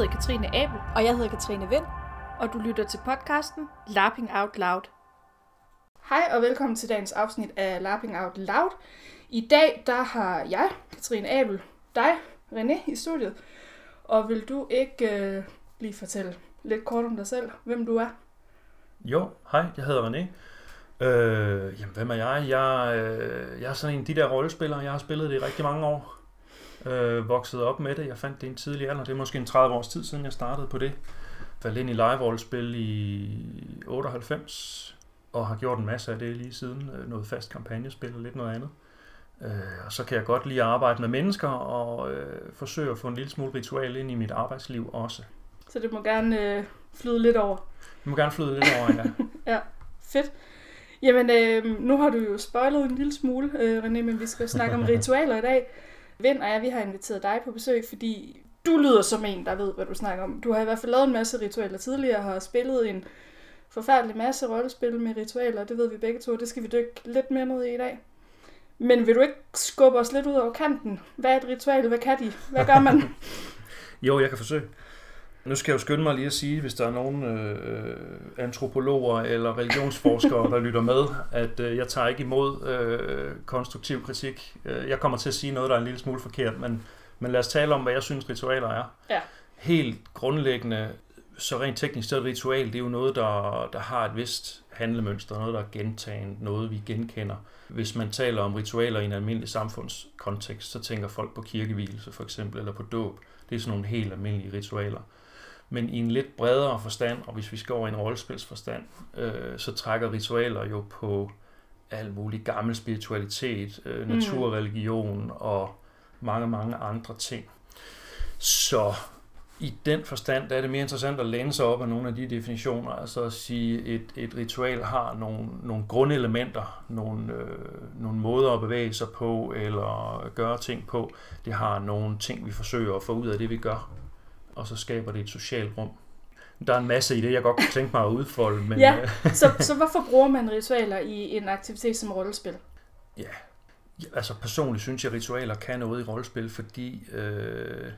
hedder Katrine Abel, Og jeg hedder Katrine Vind. og du lytter til podcasten Lapping Out Loud. Hej og velkommen til dagens afsnit af Lapping Out Loud. I dag der har jeg, Katrine Abel, dig, René, i studiet. Og vil du ikke øh, lige fortælle lidt kort om dig selv, hvem du er? Jo, hej, jeg hedder René. Øh, jamen, hvem er jeg? Jeg, øh, jeg er sådan en af de der rollespillere. Jeg har spillet det i rigtig mange år. Øh, vokset op med det. Jeg fandt det i en tidlig alder. Det er måske en 30 års tid siden, jeg startede på det. Faldt ind i live-rollespil i 98, og har gjort en masse af det lige siden. Øh, Noget fast kampagnespil og lidt noget andet. Øh, og så kan jeg godt lide at arbejde med mennesker og øh, forsøge at få en lille smule ritual ind i mit arbejdsliv også. Så det må gerne øh, flyde lidt over. Jeg må gerne flyde lidt over, ja. Fedt. Jamen, øh, nu har du jo spoilet en lille smule, øh, René, men vi skal snakke om ritualer i dag. Vind og jeg, vi har inviteret dig på besøg, fordi du lyder som en, der ved, hvad du snakker om. Du har i hvert fald lavet en masse ritualer tidligere, og har spillet en forfærdelig masse rollespil med ritualer, det ved vi begge to, og det skal vi dykke lidt mere ned i i dag. Men vil du ikke skubbe os lidt ud over kanten? Hvad er et ritual? Hvad kan de? Hvad gør man? Jo, jeg kan forsøge. Nu skal jeg jo skynde mig lige at sige, hvis der er nogen øh, antropologer eller religionsforskere, der lytter med, at øh, jeg tager ikke imod øh, konstruktiv kritik. Øh, Jeg kommer til at sige noget, der er en lille smule forkert, men, men lad os tale om, hvad jeg synes, ritualer er. Ja. Helt grundlæggende, så rent teknisk, så ritual, det er jo noget, der, der har et vist handlemønster, noget, der er gentaget, noget, vi genkender. Hvis man taler om ritualer i en almindelig samfundskontekst, så tænker folk på kirkevielse for eksempel, eller på dåb. Det er sådan nogle helt almindelige ritualer. Men i en lidt bredere forstand, og hvis vi skal over i en rollespilsforstand, øh, så trækker ritualer jo på al mulig gammel spiritualitet, øh, Mm. naturreligion og mange, mange andre ting. Så i den forstand der er det mere interessant at læne sig op af nogle af de definitioner, altså at sige, et, et ritual har nogle, nogle grundelementer, nogle, øh, nogle måder at bevæge sig på, eller gøre ting på. Det har nogle ting, vi forsøger at få ud af det, vi gør, og så skaber det et socialt rum. Der er en masse i det, jeg godt kunne tænke mig at udfolde, men Ja. øh, Så, så hvorfor bruger man ritualer i en aktivitet som rollespil? Ja, altså personligt synes jeg, at ritualer kan noget i rollespil, fordi øh,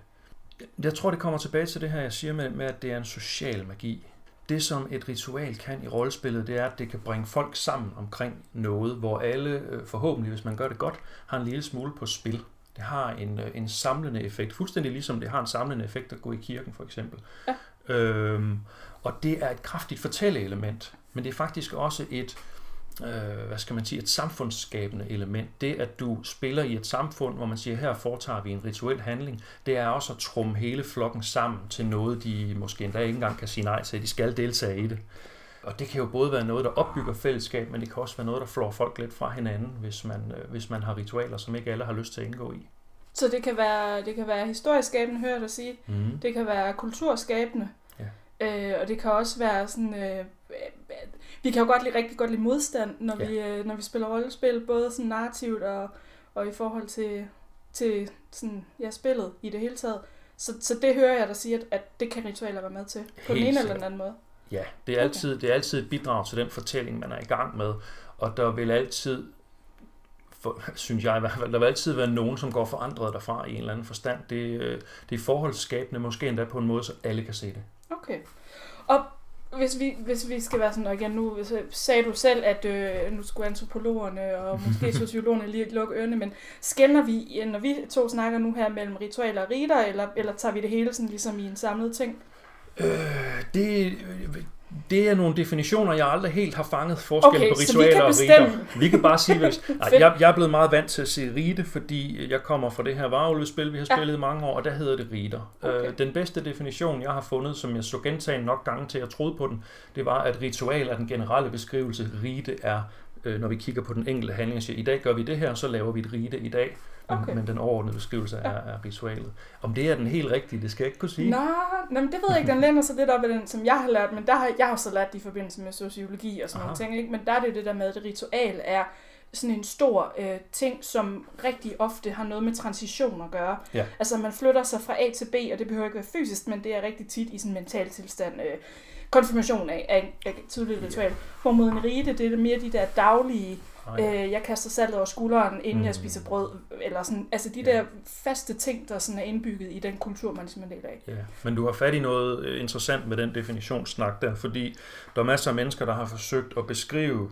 jeg tror, det kommer tilbage til det her, jeg siger med, med, at det er en social magi. Det, som et ritual kan i rollespillet, det er, at det kan bringe folk sammen omkring noget, hvor alle øh, forhåbentlig, hvis man gør det godt, har en lille smule på spil. Det har en, øh, en samlende effekt, fuldstændig ligesom det har en samlende effekt at gå i kirken for eksempel. Ja. Øhm, og det er et kraftigt fortælleelement, men det er faktisk også et, øh, hvad skal man sige, et samfundsskabende element. Det, at du spiller i et samfund, hvor man siger, her foretager vi en rituel handling, det er også at trumme hele flokken sammen til noget, de måske endda ikke engang kan sige nej til. De skal deltage i det. Og det kan jo både være noget, der opbygger fællesskab, men det kan også være noget, der flår folk lidt fra hinanden, hvis man, øh, hvis man har ritualer, som ikke alle har lyst til at indgå i. Så det kan være, det kan være historisk skabende, hører jeg dig sige. Mm. Det kan være kulturskabende. Øh, og det kan også være sådan... Øh, vi kan jo godt lide, rigtig godt lide modstand, når, Ja. vi, øh, når vi spiller rollespil, både sådan narrativt og, og i forhold til, til sådan, ja, spillet i det hele taget. Så, så det hører jeg dig sige, at, at det kan ritualer være med til, på den Helt ene eller sikkert. den anden måde. Ja, det er, altid, det er altid et bidrag til den fortælling, man er i gang med. Og der vil altid, for, synes jeg i hvert fald, der vil altid være nogen, som går forandret derfra i en eller anden forstand. Det, øh, det er forholdsskabende, måske endda på en måde, så alle kan se det. Okay. Og hvis vi, hvis vi skal være sådan, og igen nu sagde du selv, at øh, nu skulle antropologerne og måske sociologerne lige lukke ørerne, men skældner vi, når vi to snakker nu her mellem ritualer og riter, eller, eller tager vi det hele sådan ligesom i en samlet ting? Øh, det, det er nogle definitioner, jeg aldrig helt har fanget forskel Okay, på ritualer og riter. Vi kan bare sige, vi, nej, jeg, jeg er blevet meget vant til at sige rite, fordi jeg kommer fra det her varulvespil, vi har Ja. spillet i mange år, og der hedder det riter. Okay. Øh, den bedste definition, jeg har fundet, som jeg så gentagen nok gange til, at jeg troede på den, det var, at ritual er den generelle beskrivelse. Rite er, øh, når vi kigger på den enkelte handling, og siger, i dag gør vi det her, så laver vi et rite i dag. Men, Okay. men den overordnede beskrivelse er, er ritualet. Om det er den helt rigtige, det skal jeg ikke kunne sige. Nå, nå, men det ved jeg ikke, den lænder sig lidt op af den, som jeg har lært, men der har, jeg har så lært det i forbindelse med sociologi og sådan nogle Aha. ting, ikke? men der er det jo det der med, at et ritual er sådan en stor øh, ting, som rigtig ofte har noget med transition at gøre. Ja. Altså man flytter sig fra A til B, og det behøver ikke være fysisk, men det er rigtig tit i sådan en mental tilstand. Øh, konfirmation af, af, af et tydeligt ritual. Hvorimod en rite, det er mere de der daglige, ja. øh, jeg kaster salt over skulderen, inden mm. jeg spiser brød, eller sådan, altså de Ja. der faste ting, der sådan er indbygget i den kultur, man ligesom er del af. Ja, men du har fat i noget øh, interessant med den definitionssnak der, fordi der er masser af mennesker, der har forsøgt at beskrive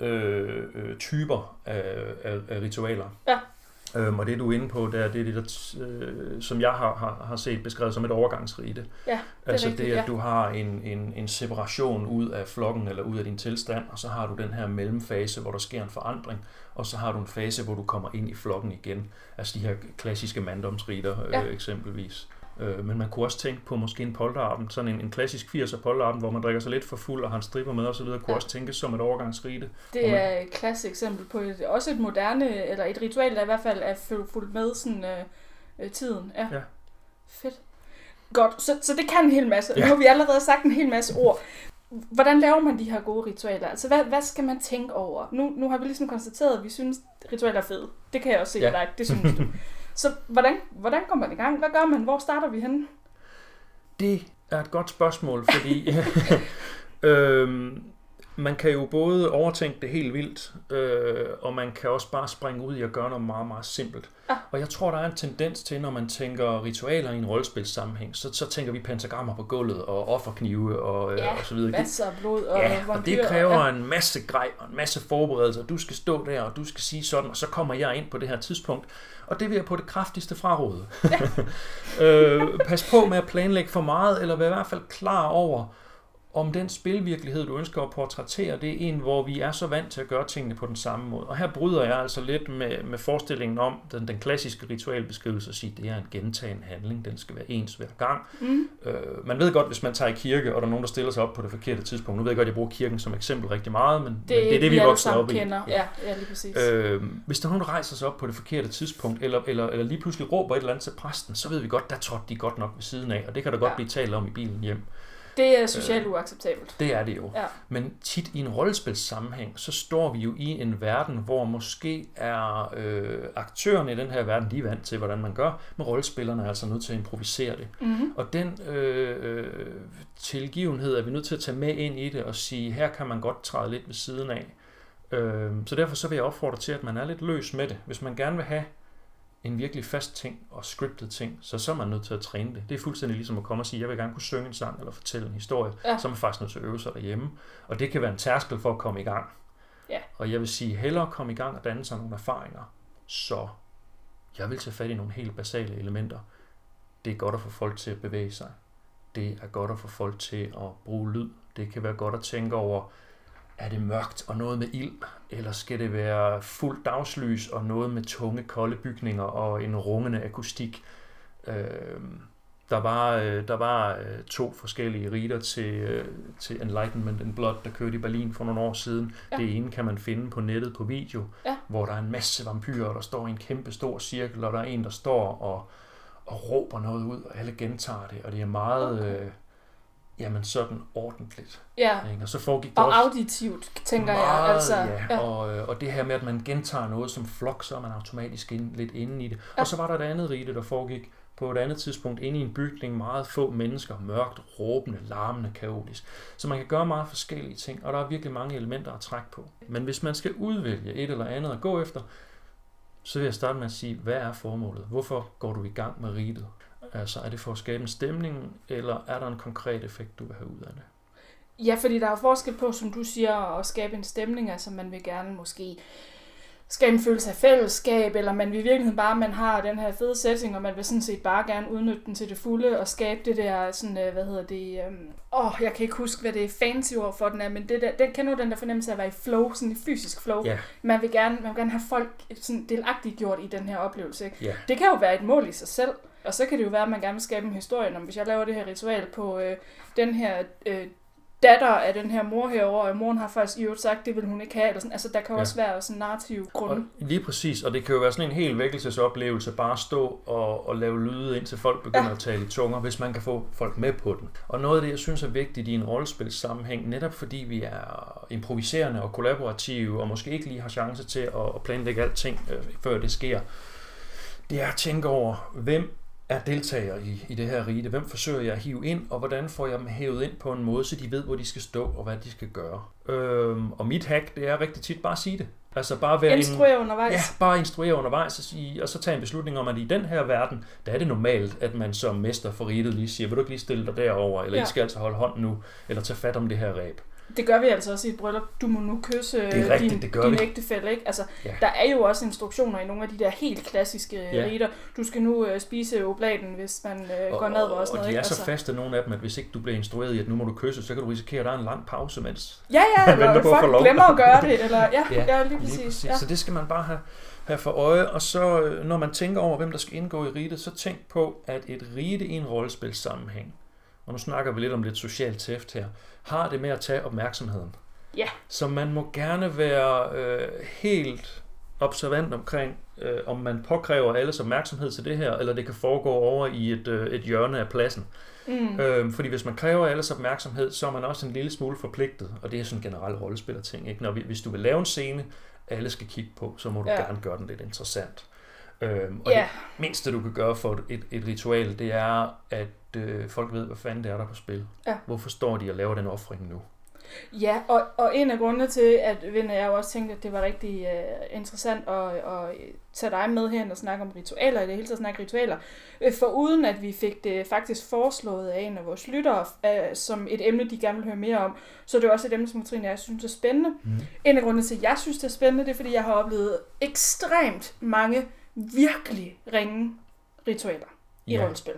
øh, øh, typer af, af, af ritualer. Ja. Øhm, og det du er inde på, der, det er det, der, øh, som jeg har, har, har set beskrevet som et overgangsrite. Ja, det er altså rigtigt, det, at ja. du har en, en, en separation ud af flokken eller ud af din tilstand, og så har du den her mellemfase, hvor der sker en forandring, og så har du en fase, hvor du kommer ind i flokken igen. Altså de her klassiske manddomsriter øh, Ja. eksempelvis. Øh, men man kunne også tænke på måske en polterabend, sådan en, en klassisk 80'er polterabend, hvor man drikker sig lidt for fuld og har en stripper med osv., kunne Ja. også tænkes som et overgangsrite. Det man- er et klassisk eksempel på et, også et moderne, eller et ritual, der i hvert fald er fu- fulgt med sådan, øh, øh, tiden. Ja. Ja. Fedt. Godt, så, så det kan en hel masse. Ja. Nu har vi allerede sagt en hel masse ord. Hvordan laver man de her gode ritualer? Altså, hvad, hvad skal man tænke over? Nu, nu har vi ligesom konstateret, at vi synes, at ritualer er fede. Det kan jeg også se ja. dig. Det synes du. Så hvordan, hvordan kommer man i gang? Hvad gør man? Hvor starter vi henne? Det er et godt spørgsmål, fordi øhm, man kan jo både overtænke det helt vildt, øh, og man kan også bare springe ud i at gøre noget meget, meget simpelt. Ah. Og jeg tror, der er en tendens til, når man tænker ritualer i en rollespilssammenhæng, så, så tænker vi pentagrammer på gulvet og offerknive og, øh, Ja, og så videre. Masser af blod og ja, og vampyrer, det kræver ja. en masse grej og en masse forberedelser. Du skal stå der, og du skal sige sådan, og så kommer jeg ind på det her tidspunkt. Og det vil jeg på det kraftigste fraråde. øh, pas på med at planlægge for meget, eller vær i hvert fald klar over, om den spilvirkelighed, du ønsker at portrættere, det er en, hvor vi er så vant til at gøre tingene på den samme måde. Og her bryder jeg altså lidt med, med forestillingen om den, den klassiske ritualbeskrivelse at sige, at det er en gentagen handling, den skal være ens hver gang. Mm. Øh, man ved godt, hvis man tager i kirke, og der er nogen, der stiller sig op på det forkerte tidspunkt. Nu ved jeg godt, at jeg bruger kirken som eksempel rigtig meget, men det, men det er det, vi, er vokset op i. kender. Ja, ja, lige præcis. Øh, hvis der er nogen, der rejser sig op på det forkerte tidspunkt, eller, eller, eller lige pludselig råber et eller andet til præsten, så ved vi godt, der trådte de godt nok ved siden af, og det kan der godt Ja. blive talt om i bilen hjem. Det er socialt uacceptabelt. Det er det jo. Ja. Men tit i en rollespilssammenhæng, så står vi jo i en verden, hvor måske er øh, aktørerne i den her verden, de er vant til, hvordan man gør, men rollespillerne er altså nødt til at improvisere det. Mm-hmm. Og den øh, øh, tilgivenhed er vi nødt til at tage med ind i det og sige, her kan man godt træde lidt ved siden af. Øh, så derfor så vil jeg opfordre til, at man er lidt løs med det. Hvis man gerne vil have en virkelig fast ting og scriptet ting, så så er man nødt til at træne det. Det er fuldstændig ligesom at komme og sige, jeg vil gerne kunne synge en sang eller fortælle en historie. Ja. Så er man faktisk nødt til at øve sig derhjemme. Og det kan være en tærskel for at komme i gang. Ja. Og jeg vil sige, hellere komme i gang og danne sig nogle erfaringer. Så jeg vil tage fat i nogle helt basale elementer. Det er godt at få folk til at bevæge sig. Det er godt at få folk til at bruge lyd. Det kan være godt at tænke over, er det mørkt og noget med ild, eller skal det være fuld dagslys og noget med tunge, kolde bygninger og en rungende akustik? Øh, der var, øh, der var øh, to forskellige riter til, øh, til Enlightenment and Blood, der kørte i Berlin for nogle år siden. Ja. Det ene kan man finde på nettet på video, Ja. hvor der er en masse vampyrer, der står i en kæmpe stor cirkel, og der er en, der står og, og råber noget ud, og alle gentager det, og det er meget, Okay. okay. øh, jamen sådan ordentligt. Ja, Ikke? Og så foregik det og også auditivt, tænker jeg. meget, Altså, ja. ja. Og, øh, og det her med, at man gentager noget som flok, så er man automatisk ind, lidt inde i det. Ja. Og så var der et andet rite, der foregik på et andet tidspunkt inde i en bygning, meget få mennesker, mørkt, råbende, larmende, kaotisk. Så man kan gøre meget forskellige ting, og der er virkelig mange elementer at trække på. Men hvis man skal udvælge et eller andet at gå efter, så vil jeg starte med at sige, hvad er formålet? Hvorfor går du i gang med ritet? Altså, er det for at skabe en stemning, eller er der en konkret effekt, du vil have ud af det? Ja, fordi der er jo forskel på, som du siger, at skabe en stemning. Altså, man vil gerne måske skabe en følelse af fællesskab, eller man vil i virkeligheden bare, man har den her fede setting, og man vil sådan set bare gerne udnytte den til det fulde, og skabe det der, sådan, øh, hvad hedder det, øhm, åh, jeg kan ikke huske, hvad det er fancy ord for den er, men det der, den kender du den der fornemmelse af at være i flow, sådan i fysisk flow. Ja, Man vil gerne, man vil gerne have folk sådan delagtigt gjort i den her oplevelse, ikke? ja. Det kan jo være et mål i sig selv, og så kan det jo være, at man gerne vil skabe en historie, om hvis jeg laver det her ritual på øh, den her øh, datter af den her mor herover, og moren har faktisk i øvrigt sagt, det vil hun ikke have, eller sådan. altså der kan Ja. også være sådan narrativ Og grunde. lige præcis, og det kan jo være sådan en helt vækkelsesoplevelse, bare at stå og, og lave lyde, indtil folk begynder Ja. at tale i tunger, hvis man kan få folk med på den. Og noget af det, jeg synes er vigtigt i en rollespilssammenhæng, netop fordi vi er improviserende og kollaborative, og måske ikke lige har chance til at, at planlægge alting, øh, før det sker, det er at tænke over, hvem er deltager i, i det her rite? Hvem forsøger jeg at hive ind, og hvordan får jeg dem hævet ind på en måde, så de ved, hvor de skal stå, og hvad de skal gøre? Øhm, og mit hack, det er rigtig tit bare at sige det. Altså bare være Instruere undervejs. Ja, bare instruere undervejs og, sige, og så tage en beslutning om, at i den her verden, der er det normalt, at man som mester for riget lige siger, vil du ikke lige stille dig derover, eller ja. I skal altså holde hånden nu, eller tage fat om det her ræb. Det gør vi altså også i et bryllup. Du må nu kysse Det er rigtigt, din, det gør din vi. ægtefælle. Ikke? Altså, Ja. Der er jo også instruktioner i nogle af de der helt klassiske Ja. ja. riter. Du skal nu øh, spise oblaten, hvis man øh, går ned og sådan og noget. de ikke? er så altså, faste, nogle af dem, at hvis ikke du bliver instrueret i, at nu må du kysse, så kan du risikere, at der er en lang pause, mens Ja, ja, Jeg venter på at få folk lov. glemmer at gøre det. Eller, ja, ja, ja, lige præcis. Lige præcis. Ja. Så det skal man bare have, have for øje. Og så, øh, når man tænker over, hvem der skal indgå i rite, så tænk på, at et rite i en rollespilssammenhæng, og nu snakker vi lidt om lidt socialt tæft her, har det med at tage opmærksomheden. Ja. Så man må gerne være øh, helt observant omkring, øh, om man påkræver alles opmærksomhed til det her, eller det kan foregå over i et, øh, et hjørne af pladsen. Mm. Øhm, fordi hvis man kræver alles opmærksomhed, så er man også en lille smule forpligtet, og det er sådan en generel rollespillerting. Ikke? Når vi, hvis du vil lave en scene, alle skal kigge på, så må du ja. gerne gøre den lidt interessant. Øhm, og Ja, det mindste, du kan gøre for et, et ritual, det er, at øh, folk ved, hvad fanden det er, der er på spil. Ja. Hvorfor står de og laver den offring nu? ja og, og en af grundene til, at Vind og jeg også tænkte, at det var rigtig uh, interessant at, at tage dig med hen og snakke om ritualer, i det hele taget snakke ritualer, øh, for uden at vi fik det faktisk foreslået af en af vores lyttere, uh, som et emne, de gerne vil høre mere om, så er det også et emne, som Katrine og jeg synes er spændende. Mm. En af grundene til, at jeg synes, det er spændende, det er, fordi jeg har oplevet ekstremt mange virkelig ringe ritualer i Ja. rollespil.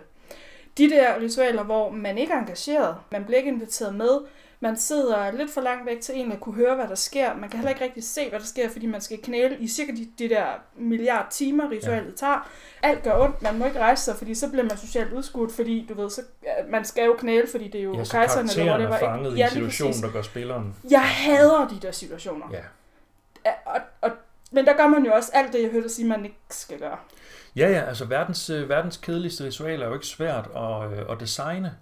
De der ritualer, hvor man ikke er engageret, man bliver ikke inviteret med, man sidder lidt for langt væk til en at kunne høre, hvad der sker. Man kan heller ikke rigtig se, hvad der sker, fordi man skal knæle i cirka de, de der milliard timer, ritualet ja. tager. Alt gør ondt, man må ikke rejse sig, fordi så bliver man socialt udskudt, fordi du ved, så, man skal jo knæle, fordi det er jo Ja, kejseren eller er whatever. fanget Ja, i lige situationen, præcis. der gør spilleren. Jeg hader de der situationer. Ja, Og, og, men der gør man jo også alt det, jeg hørte dig sige, man ikke skal gøre. Ja, ja, altså verdens, øh, verdens kedeligste ritual er jo ikke svært at, øh, at designe.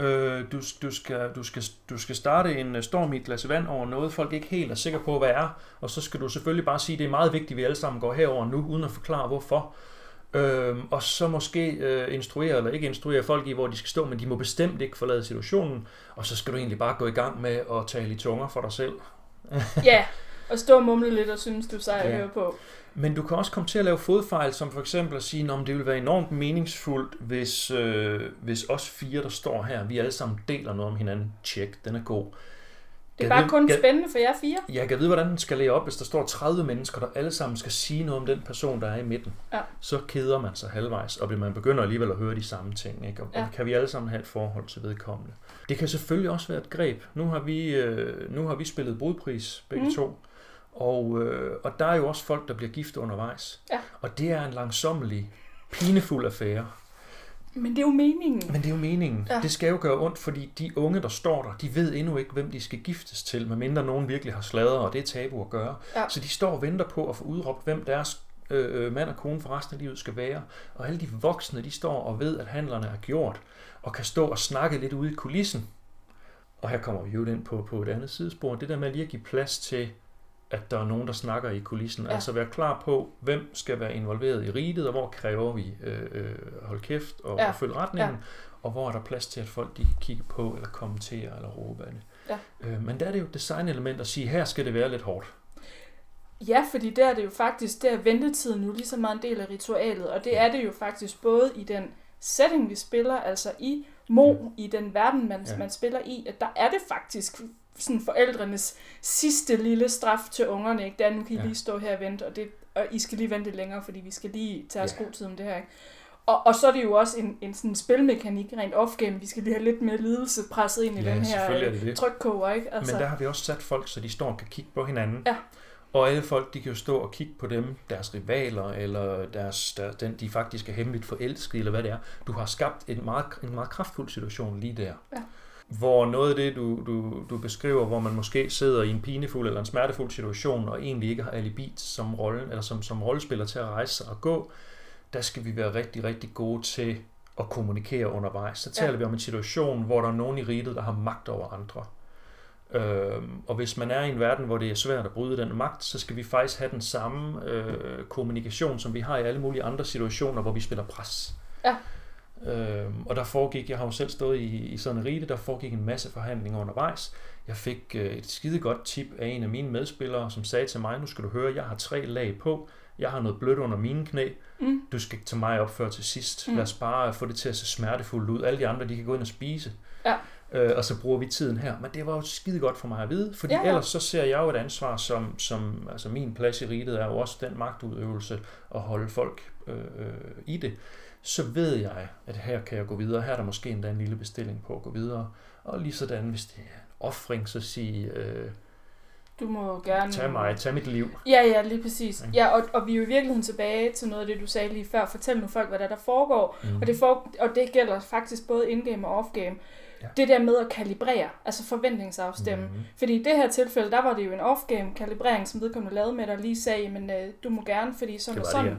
Øh, du, du, skal, du, skal, du skal starte en øh, storm i et glas vand over noget, folk ikke helt er sikre på, hvad er. Og så skal du selvfølgelig bare sige, at det er meget vigtigt, at vi alle sammen går herover nu, uden at forklare hvorfor. Øh, og så måske øh, instruere eller ikke instruere folk i, hvor de skal stå, men de må bestemt ikke forlade situationen. Og så skal du egentlig bare gå i gang med at tale i tunger for dig selv. Ja, og stå og mumle lidt og synes, du er sej at Ja. høre på. Men du kan også komme til at lave fodfejl, som for eksempel at sige, at det vil være enormt meningsfuldt, hvis, øh, hvis os fire, der står her, vi alle sammen deler noget om hinanden. Tjek, den er god. Det er bare vide- kun gad- spændende for jer fire. Jeg kan vide, hvordan den skal lægge op, hvis der står 30 mennesker, der alle sammen skal sige noget om den person, der er i midten. Ja. Så keder man sig halvvejs, og man begynder alligevel at høre de samme ting. Ikke? Og, Ja. kan vi alle sammen have et forhold til vedkommende. Det kan selvfølgelig også være et greb. Nu har vi, øh, nu har vi spillet brudpris, begge mm. to. Og, øh, og der er jo også folk, der bliver gift undervejs. Ja. Og det er en langsommelig, pinefuld affære. Men det er jo meningen. Men det er jo meningen. Ja. Det skal jo gøre ondt, fordi de unge, der står der, de ved endnu ikke, hvem de skal giftes til, medmindre nogen virkelig har sladret, og det er tabu at gøre. Ja. Så de står og venter på at få udråbt, hvem deres øh, øh, mand og kone for resten af livet skal være. Og alle de voksne, de står og ved, at handlerne er gjort, og kan stå og snakke lidt ude i kulissen. Og her kommer vi jo ind på, på et andet sidespor. Det der med lige at give plads til, at der er nogen, der snakker i kulissen. Ja. Ja. Altså være klar på, hvem skal være involveret i riget, og hvor kræver vi øh, øh, hold kæft og, Ja. ja. og følge retningen. Ja. Og hvor er der plads til, at folk de kan kigge på, eller kommentere, eller råbe af det. Ja. Øh, men der er det jo et designelement at sige, her skal det være lidt hårdt. Ja, fordi der er det jo faktisk, der er ventetiden jo lige så meget en del af ritualet, og det er det jo faktisk både i den setting, vi spiller, altså i Mo, i den verden, man, ja. Ja. man spiller i, at der er det faktisk sådan forældrenes sidste lille straf til ungerne, ikke? Det er, nu kan I Ja. lige stå her og vente, og, det, og I skal lige vente længere, fordi vi skal lige tage os Ja. god tid om det her, ikke? Og, og så er det jo også en, en sådan spilmekanik rent off-game. Vi skal lige have lidt mere lidelse presset ind i Ja, den her er øh, trykkoger, ikke? Altså. Men der har vi også sat folk, så de står og kan kigge på hinanden. Ja. Og alle folk, de kan jo stå og kigge på dem, deres rivaler, eller deres, der, den, de faktisk er hemmeligt forelskede, eller hvad det er. Du har skabt en meget, en meget kraftfuld situation lige der. Ja. Hvor noget af det, du, du, du beskriver, hvor man måske sidder i en pinefuld eller en smertefuld situation, og egentlig ikke har alibi som, rolle, eller som, som rollespiller til at rejse sig og gå, der skal vi være rigtig, rigtig gode til at kommunikere undervejs. Så taler Ja. vi om en situation, hvor der er nogen i riget, der har magt over andre. Øhm, og hvis man er i en verden, hvor det er svært at bryde den magt, så skal vi faktisk have den samme øh, kommunikation, som vi har i alle mulige andre situationer, hvor vi spiller pres. Ja. Øh, og der foregik, jeg har jo selv stået i, i sådan en rite, der foregik en masse forhandlinger undervejs. Jeg fik øh, et skide godt tip af en af mine medspillere, som sagde til mig, nu skal du høre, jeg har tre lag på, jeg har noget blødt under mine knæ, Mm. du skal tage mig op før til sidst. Mm. Lad os bare få det til at se smertefuldt ud. Alle de andre, de kan gå ind og spise. Ja. Øh, og så bruger vi tiden her. Men det var jo skide godt for mig at vide, fordi Ja, ja, ja. ja. ellers så ser jeg jo et ansvar, som, som altså min plads i riget er jo også den magtudøvelse at holde folk øh, øh, i det. Så ved jeg, at her kan jeg gå videre. Her er der måske endda en lille bestilling på at gå videre. Og lige sådan, hvis det er en offring, så sige, øh, Du må gerne... tag mig, tag mit liv. Ja, ja, lige præcis. Ikke? Ja, og, og vi er jo i virkeligheden tilbage til noget af det, du sagde lige før. Fortæl nu folk, hvad der, er, der foregår. Mm. Og det, for, og det gælder faktisk både indgame og offgame. Ja. Det der med at kalibrere, altså forventningsafstemme. Mhm. Fordi i det her tilfælde, der var det jo en off-game kalibrering, som vedkommende lavede med og lige sagde, men øh, du må gerne, fordi sådan Det og sådan. det,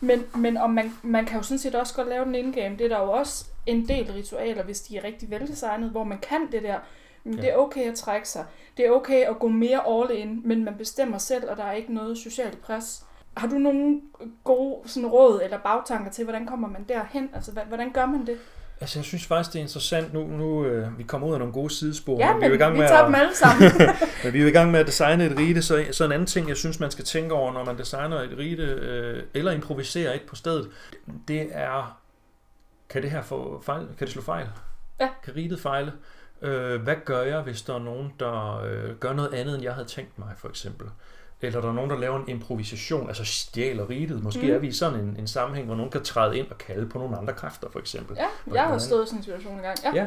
Men, men om man, man kan jo sådan set også godt lave den indgame. Det er der jo også en del ritualer, hvis de er rigtig veldesignet, hvor man kan det der. Men Ja. det er okay at trække sig. Det er okay at gå mere all in, men man bestemmer selv, og der er ikke noget socialt pres. Har du nogle gode sådan, råd eller bagtanker til, hvordan kommer man derhen? Altså, hvordan gør man det? Altså, jeg synes faktisk, det er interessant. Nu, nu øh, vi kommer ud af nogle gode sidespor. Ja, men vi er i gang vi med tager at, dem alle sammen. Men vi er i gang med at designe et rite, så, så en anden ting, jeg synes, man skal tænke over, når man designer et rite, øh, eller improviserer et på stedet, det er, kan det her få fejl? Kan det slå fejl? Ja. Kan ritet fejle? Øh, hvad gør jeg, hvis der er nogen, der øh, gør noget andet, end jeg havde tænkt mig, for eksempel? Eller der er nogen, der laver en improvisation, altså stjæler ritet. Måske Mm. er vi i sådan en, en sammenhæng, hvor nogen kan træde ind og kalde på nogle andre kræfter, for eksempel. ja, jeg har Hvordan? stået i sådan en situation engang. Ja. Ja.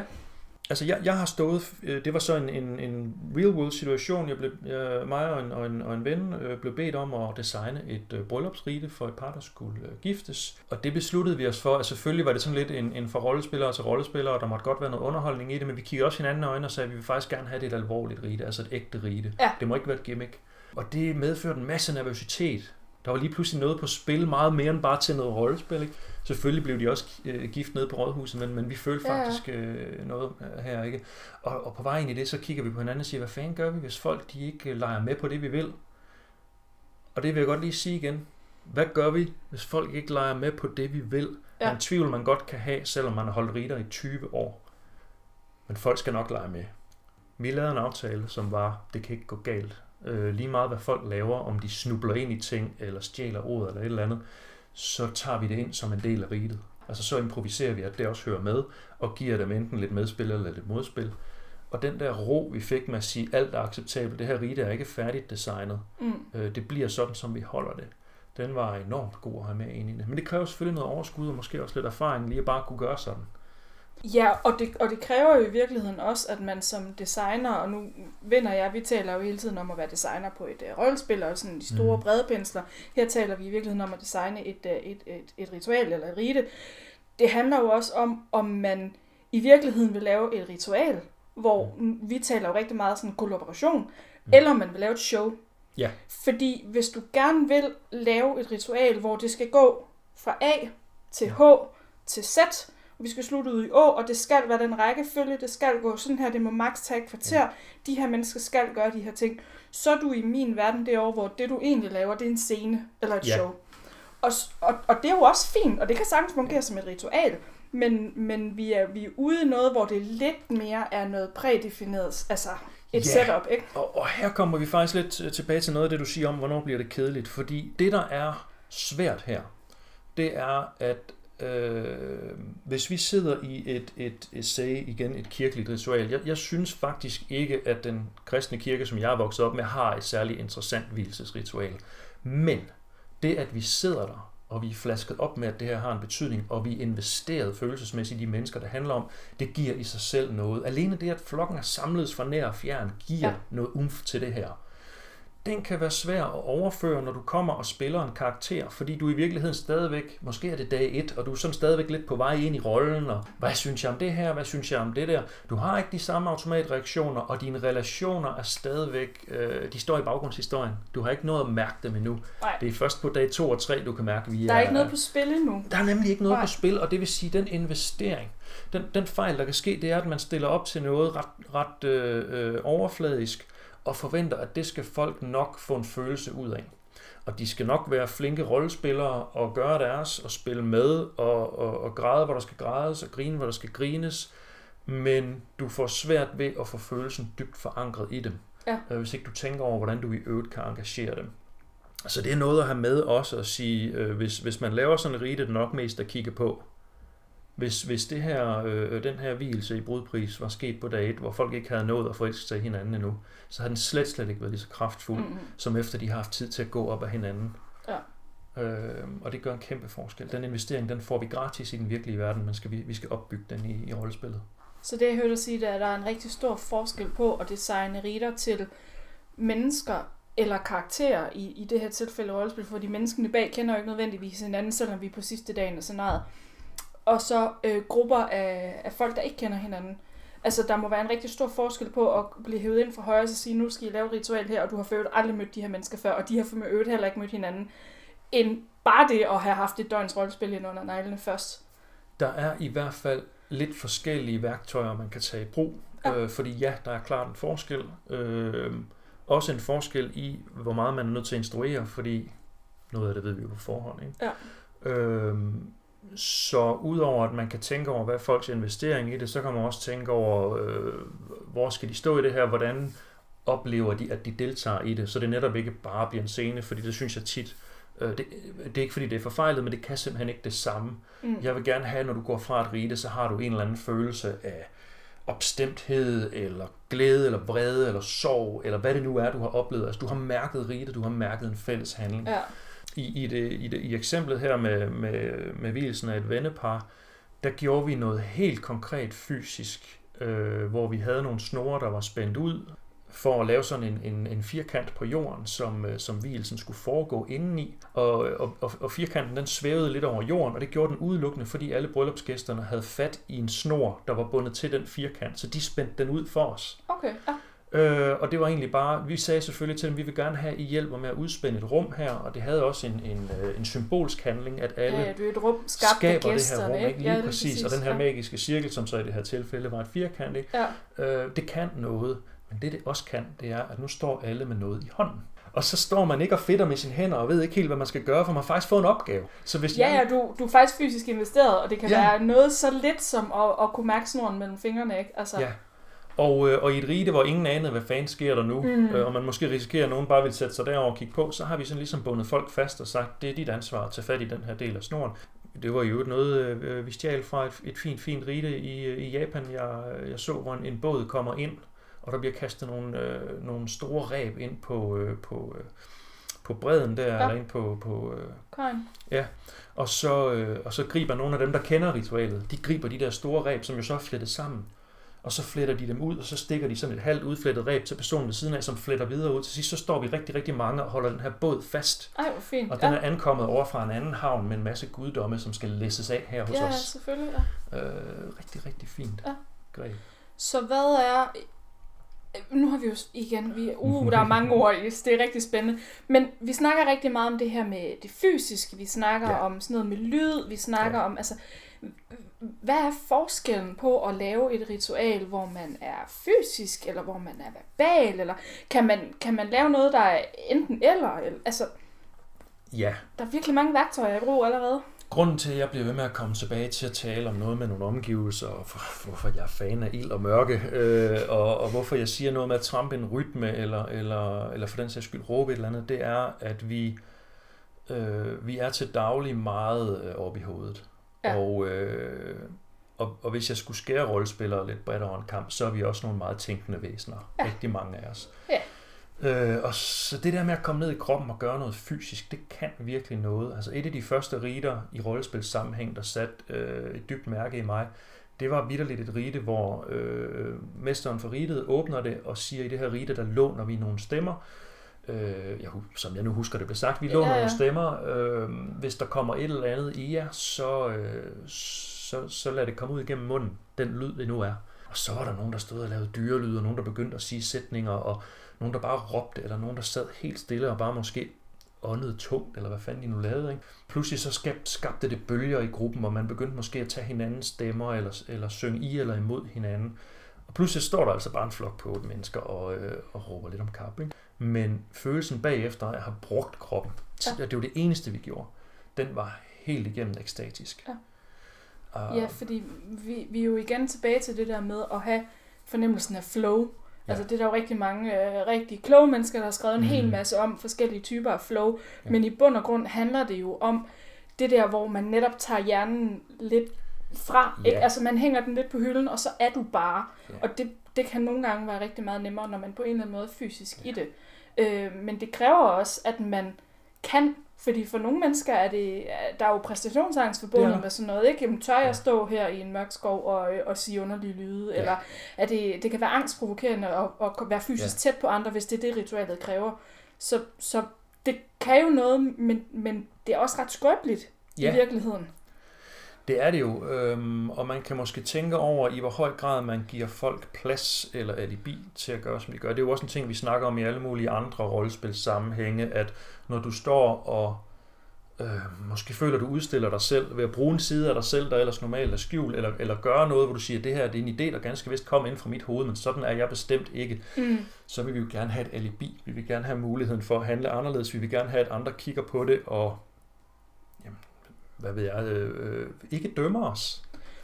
Altså, jeg, jeg har stået, øh, det var så en, en, en real world situation, jeg blev, jeg, mig og en, og en, og en ven øh, blev bedt om at designe et øh, bryllupsrite for et par, der skulle øh, giftes. Og det besluttede vi os for, at selvfølgelig var det sådan lidt en, en fra rollespillere til rollespillere, og der måtte godt være noget underholdning i det, men vi kiggede også hinanden i øjnene og sagde, at vi vil faktisk gerne have det et alvorligt rite, altså et ægte rite. Ja. Det må ikke være et gimmick. Og det medførte en masse nervøsitet. Der var lige pludselig noget på spil, meget mere end bare til noget rollespil. Ikke? Selvfølgelig blev de også øh, gift nede på rådhuset, men, men vi følte Ja, faktisk øh, noget øh, her. ikke. Og, og på vej ind i det, så kigger vi på hinanden og siger, hvad fanden gør vi, hvis folk de ikke øh, leger med på det, vi vil? Og det vil jeg godt lige sige igen. Hvad gør vi, hvis folk ikke leger med på det, vi vil? Ja. En tvivl, man godt kan have, selvom man har holdt ritter i 20 år. Men folk skal nok lege med. Vi lavede en aftale, som var, det kan ikke gå galt. Øh, lige meget hvad folk laver, om de snubler ind i ting, eller stjæler ordet, eller et eller andet, så tager vi det ind som en del af riget. Altså så improviserer vi, at det også hører med, og giver dem enten lidt medspil eller lidt modspil. Og den der ro, vi fik med at sige, alt er acceptabelt, det her rite er ikke færdigt designet, Mm. øh, det bliver sådan, som vi holder det. Den var enormt god at have med ind i det. Men det kræver selvfølgelig noget overskud, og måske også lidt erfaring, lige at bare kunne gøre sådan. Ja, og det, og det kræver jo i virkeligheden også, at man som designer, og nu vinder jeg, vi taler jo hele tiden om at være designer på et uh, rollespil, og sådan de store Mhm. brede pensler. Her taler vi i virkeligheden om at designe et, uh, et, et, et ritual eller et rite. Det handler jo også om, om man i virkeligheden vil lave et ritual, hvor mm. vi taler jo rigtig meget sådan kollaboration, mm. eller man vil lave et show. Ja. Fordi hvis du gerne vil lave et ritual, hvor det skal gå fra A til H til Z, vi skal slutte ud i Å, og det skal være den rækkefølge, det skal gå sådan her, det må maks tage et kvarter, ja. de her mennesker skal gøre de her ting, så er du i min verden derovre, hvor det du egentlig laver, det er en scene eller et Ja. show. Og, og, og det er jo også fint, og det kan sagtens fungere som et ritual, men, men vi, er, vi er ude i noget, hvor det lidt mere er noget prædefineret, altså et Ja. setup, ikke? Og, og her kommer vi faktisk lidt øh, tilbage til noget af det, du siger om, hvornår bliver det kedeligt. Fordi det, der er svært her, det er, at øh, hvis vi sidder i et, et, sag, igen et kirkeligt ritual, jeg, jeg synes faktisk ikke, at den kristne kirke, som jeg er vokset op med, har et særligt interessant hvilesesritual. Men det, at vi sidder der, og vi er flasket op med, at det her har en betydning, og vi er investeret følelsesmæssigt i de mennesker, det handler om, det giver i sig selv noget. Alene det, at flokken er samlet fra nær og fjern, giver ja. noget umf til det her. Den kan være svær at overføre, når du kommer og spiller en karakter, fordi du i virkeligheden stadigvæk, måske er det dag 1, og du er sådan stadigvæk lidt på vej ind i rollen, og hvad synes jeg om det her, hvad synes jeg om det der. Du har ikke de samme automatreaktioner, og dine relationer er stadigvæk, øh, de står i baggrundshistorien. Du har ikke nået at mærke dem endnu. Nej. Det er først på dag 2 og 3, du kan mærke, at vi Der er ikke noget på spil endnu. der er nemlig ikke noget Nej. på spil, og det vil sige, den investering, den, den fejl, der kan ske, det er, at man stiller op til noget ret, ret øh, øh, overfladisk, og forventer, at det skal folk nok få en følelse ud af. Og de skal nok være flinke rollespillere og gøre deres og spille med og, og, og græde, hvor der skal grædes og grine, hvor der skal grines. Men du får svært ved at få følelsen dybt forankret i dem. Ja. Øh, hvis ikke du tænker over, hvordan du i øvrigt kan engagere dem. Så det er noget at have med også at sige, øh, hvis, hvis man laver sådan en rite, det nok mest at kigge på. Hvis, hvis det her, øh, den her hvilelse i brudpris var sket på dag 1, hvor folk ikke havde nået at forelske sig i hinanden endnu, så har den slet, slet ikke været lige så kraftfuld, mm. Mm-hmm. som efter de har haft tid til at gå op af hinanden. Ja. Øh, og det gør en kæmpe forskel. Den investering, den får vi gratis i den virkelige verden, men skal vi, vi skal opbygge den i, i rollespillet. Så det jeg hørte dig sige, det er, at der er en rigtig stor forskel på at designe ritter til mennesker eller karakterer i, i det her tilfælde rollespil, fordi menneskene bag kender jo ikke nødvendigvis hinanden, selvom vi er på sidste dagen af scenariet. Og så øh, grupper af, af folk, der ikke kender hinanden. Altså, der må være en rigtig stor forskel på at blive hævet ind fra højre og sige, nu skal I lave et ritual her, og du har for aldrig mødt de her mennesker før, og de har for øvrigt heller ikke mødt hinanden, end bare det at have haft et døgns rollespil ind under neglene først. Der er i hvert fald lidt forskellige værktøjer, man kan tage i brug. Ja. Øh, fordi ja, der er klart en forskel. Øh, også en forskel i, hvor meget man er nødt til at instruere, fordi noget af det ved vi jo på forhånd. Ikke? Ja. Øh, så udover at man kan tænke over, hvad folks investering i det, så kan man også tænke over, øh, hvor skal de stå i det her, hvordan oplever de, at de deltager i det, så det netop ikke bare bliver en scene, fordi det synes jeg tit, øh, det, det er ikke fordi det er forfejlet, men det kan simpelthen ikke det samme. Mm. Jeg vil gerne have, når du går fra et rite, så har du en eller anden følelse af opstemthed, eller glæde, eller vrede, eller sorg, eller hvad det nu er, du har oplevet. Altså, du har mærket rite, du har mærket en fælles handling. Ja. I, i, det, i, det, I eksemplet her med, med, med hvilsen af et vennepar, der gjorde vi noget helt konkret fysisk, øh, hvor vi havde nogle snore, der var spændt ud, for at lave sådan en, en, en firkant på jorden, som, øh, som hvilesen skulle foregå indeni. Og, og, og, og firkanten den svævede lidt over jorden, og det gjorde den udelukkende, fordi alle bryllupsgæsterne havde fat i en snor, der var bundet til den firkant, så de spændte den ud for os. Okay, ja. Øh, og det var egentlig bare, vi sagde selvfølgelig til dem, vi vil gerne have, I hjælper med at udspænde et rum her, og det havde også en, en, øh, en symbolsk handling, at alle ja, det er et rum skabt skaber det her rum, ikke? Lige Ja, ja, er præcis. Og den her ja. magiske cirkel, som så i det her tilfælde var et firkant, ikke? Ja, Øh, det kan noget, men det det også kan, det er, at nu står alle med noget i hånden. Og så står man ikke og fedter med sine hænder og ved ikke helt, hvad man skal gøre, for man har faktisk fået en opgave. Så hvis ja, jeg, ja du, du er faktisk fysisk investeret, og det kan Ja. være noget så lidt som at, at kunne mærke snoren mellem fingrene, ikke? Altså, Ja. Og, øh, og i et rige, hvor ingen anede, hvad fanden sker der nu, Mm. øh, og man måske risikerer, at nogen bare vil sætte sig derover og kigge på, så har vi sådan ligesom bundet folk fast og sagt, det er dit ansvar at tage fat i den her del af snoren. Det var jo noget, øh, vi stjal fra et, et fint, fint rite i, i Japan. Jeg, jeg så, hvor en, en båd kommer ind, og der bliver kastet nogle, øh, nogle store ræb ind på, øh, på, øh, på bredden der, Ja. ja. eller ind på, på øh, Karin. og så, øh, og så griber nogle af dem, der kender ritualet, de griber de der store ræb, som jo så er flettet sammen. Og så fletter de dem ud, og så stikker de sådan et halvt udflettet ræb til personen ved siden af, som fletter videre ud. Til sidst så står vi rigtig, rigtig mange og holder den her båd fast. Ej, hvor fint. Og den ja. er ankommet over fra en anden havn med en masse guddomme, som skal læsses af her hos ja, ja, os. selvfølgelig, ja. Øh, rigtig, rigtig fint Ja. greb. Så hvad er... Nu har vi jo igen... Vi, uh, der er mange ord i, det er rigtig spændende. Men vi snakker rigtig meget om det her med det fysiske. Vi snakker ja. Ja. om sådan noget med lyd. Vi snakker Ja. om... Altså, hvad er forskellen på at lave et ritual, hvor man er fysisk, eller hvor man er verbal, eller kan man, kan man lave noget, der er enten eller? eller altså, Ja, der er virkelig mange værktøjer i brug allerede. Grunden til, at jeg bliver ved med at komme tilbage til at tale om noget med nogle omgivelser, og for, hvorfor jeg er fan af ild og mørke, øh, og, og hvorfor jeg siger noget med at trampe en rytme, eller, eller, eller for den sags skyld råbe et eller andet, det er, at vi, øh, vi er til daglig meget øh, oppe i hovedet. Ja. Og, øh, og, og hvis jeg skulle skære rollespillere lidt bredt over en kamp, så er vi også nogle meget tænkende væsener. Ja. Rigtig mange af os. Ja. Øh, og så det der med at komme ned i kroppen og gøre noget fysisk, det kan virkelig noget. Altså et af de første riter i rollespilssammenhæng, der satte øh, et dybt mærke i mig, det var vidderligt et rite, hvor øh, mesteren for ritet åbner det og siger, i det her rite, der låner vi nogle stemmer. Øh, jeg, som jeg nu husker, det blev sagt, vi Ja, låner ja. nogle stemmer. Øh, hvis der kommer et eller andet i jer, så, øh, så, så lad det komme ud igennem munden, den lyd det nu er. Og så var der nogen, der stod og lavede dyrelyde, og nogen, der begyndte at sige sætninger, og nogen, der bare råbte, eller nogen, der sad helt stille og bare måske åndede tungt, eller hvad fanden de nu lavede. Ikke? Pludselig så skabte, skabte det bølger i gruppen, hvor man begyndte måske at tage hinandens stemmer, eller, eller synge i eller imod hinanden. Og pludselig står der altså bare en flok på otte mennesker og, øh, og råber lidt om kap. Ikke? Men følelsen bagefter at have brugt kroppen, Ja. det var det eneste, vi gjorde, den var helt igennem ekstatisk. Ja. Uh, Ja, fordi vi, vi er jo igen tilbage til det der med at have fornemmelsen af flow. Ja. Altså det er der jo rigtig mange øh, rigtig kloge mennesker, der har skrevet en mm. hel masse om forskellige typer af flow. Ja. Men i bund og grund handler det jo om det der, hvor man netop tager hjernen lidt fra. Ja. Ikke? Altså man hænger den lidt på hylden, og så er du bare. Ja. Og det, det kan nogle gange være rigtig meget nemmere, når man på en eller anden måde er fysisk ja. i det. Øh, men det kræver også, at man kan fordi for nogle mennesker er det, der er jo præstationsangst forbundet Ja. med sådan noget, ikke? Jamen, tør jeg Ja. stå her i en mørk skov og, og sige underlige lyde? Ja. Eller er det, det kan være angstprovokerende at, at være fysisk ja. tæt på andre, hvis det er det, ritualet kræver. Så, så det kan jo noget, men, men det er også ret skrøbeligt ja. i virkeligheden. Det er det jo, øhm, og man kan måske tænke over, i hvor høj grad man giver folk plads eller alibi til at gøre, som de gør. Det er jo også en ting, vi snakker om i alle mulige andre rollespilssammenhænge, at når du står og øh, måske føler, du udstiller dig selv ved at bruge en side af dig selv, der ellers normalt er skjult, eller, eller gøre noget, hvor du siger, det her det er en idé, der ganske vist kommer ind fra mit hoved, men sådan er jeg bestemt ikke. Mm. Så vil vi jo gerne have et alibi. Vi vil gerne have muligheden for at handle anderledes. Vi vil gerne have, at andre kigger på det og hvad ved jeg, øh, øh, ikke dømmer os.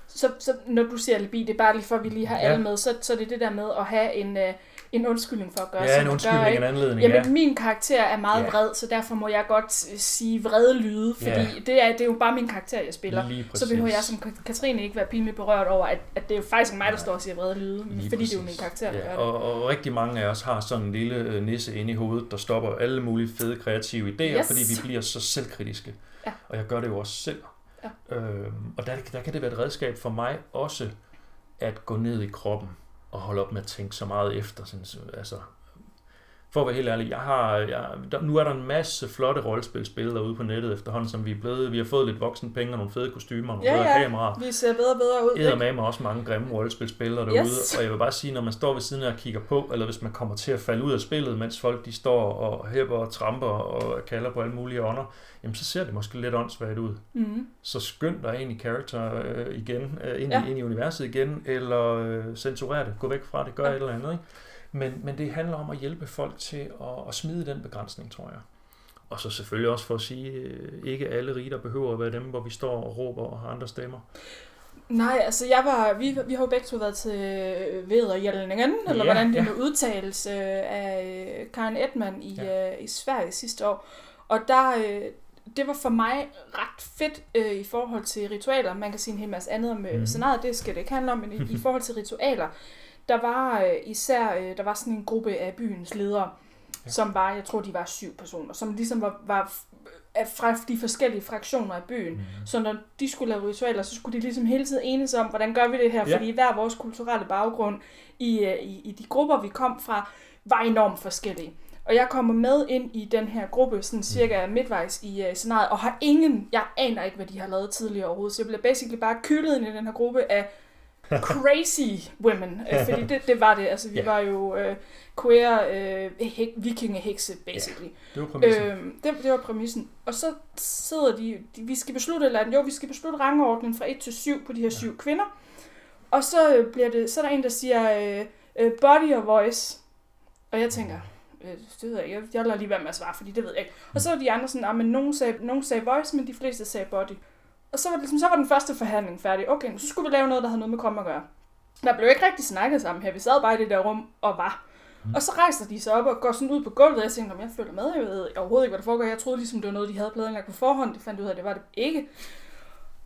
Så, så når du siger alibi, det er bare lige for, at vi lige har Ja. alle med, så, så det er det der med at have en, øh, en undskyldning for at gøre, Ja, som en undskyldning, gør, en ikke? anledning, Jamen, ja. min karakter er meget Ja. vred, så derfor må jeg godt øh, sige vrede lyde, fordi Ja. det, er, det er jo bare min karakter, jeg spiller. Så behøver præcis. jeg som Kat- Katrine ikke være pinligt berørt over, at, at det er jo faktisk mig, der står og siger vrede lyde, Lige fordi det er jo præcis. min karakter, der ja, gør det. og, og rigtig mange af os har sådan en lille øh, nisse inde i hovedet, der stopper alle mulige fede kreative idéer, Yes. fordi vi bliver så selvkritiske. Ja. Og jeg gør det jo også selv. Ja. Øhm, og der, der kan det være et redskab for mig også, at gå ned i kroppen og holde op med at tænke så meget efter. Sådan, så- altså, for at være helt ærlig, jeg har, jeg, der, nu er der en masse flotte rollespilsbilleder ude på nettet efterhånden, som vi er blevet. Vi har fået lidt voksen penge og nogle fede kostymer og nogle Ja, bedre ja. kameraer. Vi ser bedre og bedre ud. ikke? med mig også mange grimme rollespilspillere derude, Yes. og jeg vil bare sige, når man står ved siden af og kigger på, eller hvis man kommer til at falde ud af spillet, mens folk de står og hæpper og tramper og kalder på alle mulige ånder, jamen så ser det måske lidt åndssvagt ud. Mm. Så skynd dig ind i character øh, igen, øh, ind, Ja. ind i universet igen, eller øh, censurer det, gå væk fra det, gør ja. et eller andet. Ikke? Men, men det handler om at hjælpe folk til at, at smide den begrænsning, tror jeg. Og så selvfølgelig også for at sige, øh, ikke alle riger behøver at være dem, hvor vi står og råber og har andre stemmer. Nej, altså jeg var, vi, vi har jo begge to været til Vederhjælningen, eller Ja, hvordan det ja. nu udtales, øh, af øh, Karen Edman i, Ja. øh, i Sverige sidste år. Og der, øh, det var for mig ret fedt øh, i forhold til ritualer. Man kan sige en hel masse andet om Mhm. scenariet, det skal det ikke handle om, men i, i forhold til ritualer, der var øh, især øh, der var sådan en gruppe af byens ledere, ja. Som var, jeg tror de var syv personer, som ligesom var, var af- fra de forskellige fraktioner af byen. Mm. Så når de skulle lave ritualer, så skulle de ligesom hele tiden enes om, hvordan gør vi det her? Ja. Fordi hver vores kulturelle baggrund i, øh, i, i de grupper, vi kom fra, var enormt forskellige. Og jeg kommer med ind i den her gruppe, sådan cirka midtvejs i uh, scenariet, og har ingen, jeg aner ikke, hvad de har lavet tidligere overhovedet, så jeg bliver basically bare kyldet ind i den her gruppe af crazy women, øh, fordi det, det var det, altså vi Ja. var jo uh, queer uh, he- vikingehekse, basically. Det var præmissen. Øh, det, det var præmissen. Og så sidder de, de, vi skal beslutte eller andet, jo, vi skal beslutte rangordningen fra 1 til 7 på de her syv kvinder. Og så øh, bliver det, så er der en, der siger øh, øh, body or voice. Og jeg tænker, øh, det ved jeg ikke, jeg, jeg lader lige være med at svare, fordi det ved jeg ikke. Og så var de andre sådan, ah, men nogen sagde, nogen sagde voice, men de fleste sagde body. Og så var, det, ligesom, så var den første forhandling færdig. Okay, så skulle vi lave noget, der havde noget med kroppen at gøre. Der blev ikke rigtig snakket sammen her. Vi sad bare i det der rum og var. Og så rejser de sig op og går sådan ud på gulvet, og jeg tænkte, om jeg følger med, jeg ved overhovedet ikke, hvad der foregår. Jeg troede ligesom, det var noget, de havde planlagt på forhånd. Det fandt ud af, at det var det ikke.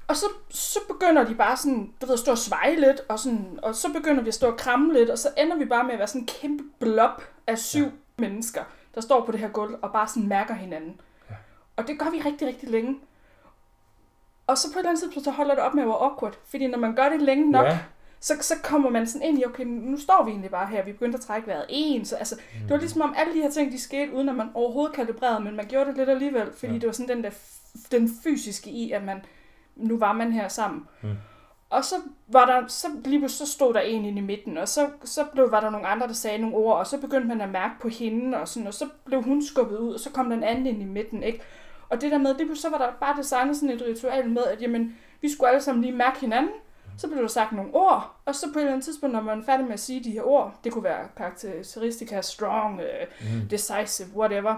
Og så, så begynder de bare sådan, du ved, at stå og sveje lidt, og, sådan, og så begynder vi at stå og kramme lidt, og så ender vi bare med at være sådan en kæmpe blob af syv ja. mennesker, der står på det her gulv og bare sådan mærker hinanden. Ja. Og det gør vi rigtig, rigtig længe. Og så på et eller andet tidspunkt, så holder det op med at være awkward, fordi når man gør det længe nok, ja. så, så kommer man sådan ind i, okay, nu står vi egentlig bare her, vi begyndte at trække vejret en, så altså, det var ligesom om alle de her ting, de skete, uden at man overhovedet kalibrerede, men man gjorde det lidt alligevel, fordi ja. Det var sådan den der, den fysiske i, at man, nu var man her sammen. Mm. Og så var der, så lige pludselig, så stod der en inde i midten, og så, så blev, var der nogle andre, der sagde nogle ord, og så begyndte man at mærke på hende, og, sådan, og så blev hun skubbet ud, og så kom den anden ind i midten, ikke? Og det der med, det, så var der bare designet sådan et ritual med, at jamen, vi skulle alle sammen lige mærke hinanden, Så blev der sagt nogle ord, og så på et eller andet tidspunkt, når man er færdig med at sige de her ord, det kunne være karakteristika, strong, øh, Mm. decisive, whatever,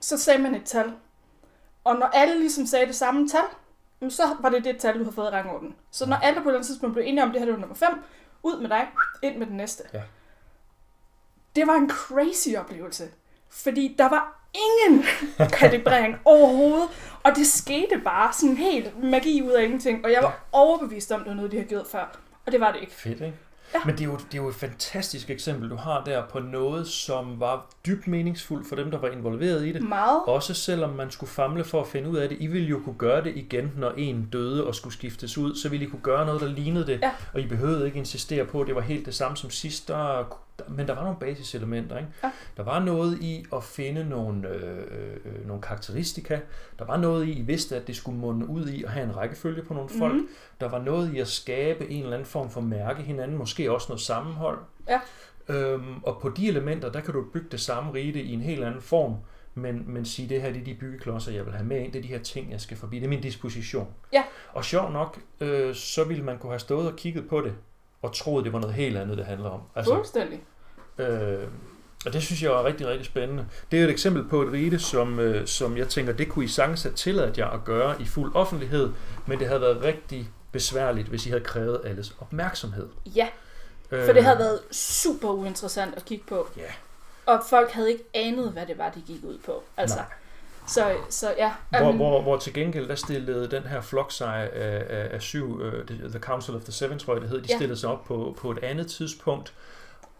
så sagde man et tal. Og når alle ligesom sagde det samme tal, så var det det tal, du havde fået i rangorden. Så når alle på et eller andet tidspunkt blev enige om, det her det var nummer 5, ud med dig, ind med den næste. Ja. Det var en crazy oplevelse. Fordi der var ingen kalibrering overhovedet. Og det skete bare sådan helt magi ud af ingenting. Og jeg var overbevist om, det var noget, de havde gjort før. Og det var det ikke. Fedt, ikke? Ja. Men det er, jo, det er jo et fantastisk eksempel, du har der på noget, som var dybt meningsfuldt for dem, der var involveret i det. Meget. Også selvom man skulle famle for at finde ud af det. I ville jo kunne gøre det igen, når en døde og skulle skiftes ud. Så ville I kunne gøre noget, der lignede det. Ja. Og I behøvede ikke insistere på, at det var helt det samme som sidst. Der, men der var nogle basiselementer. Ikke? Ja. Der var noget i at finde nogle, øh, øh, nogle karakteristika. Der var noget i, I vidste, at det skulle munde ud i at have en rækkefølge på nogle folk. Mhm. Der var noget i at skabe en eller anden form for mærke hinanden. Måske også noget sammenhold. Ja. Øhm, og på de elementer, der kan du bygge det samme rite i en helt anden form, men, men sige, det her det er de byggeklodser, jeg vil have med ind, det er de her ting, jeg skal forbi, det er min disposition. Ja. Og sjov nok, øh, så ville man kunne have stået og kigget på det, og troet, det var noget helt andet, det handler om. Altså, Fuldstændig. Øh, og det synes jeg er rigtig, rigtig spændende. Det er et eksempel på et rite, som, øh, som jeg tænker, det kunne I sagtens have tilladt jer at gøre i fuld offentlighed, men det havde været rigtig besværligt, hvis I havde krævet alles opmærksomhed. Ja, for det havde været super uinteressant at kigge på. Ja. Og folk havde ikke anet, hvad det var, de gik ud på. Altså, Nej. Så, så ja. Hvor, øhm, hvor, hvor til gengæld, der stillede den her flok sig af, af, af syv, uh, The Council of the Seven, tror jeg det hed, de Ja. stillede sig op på, på et andet tidspunkt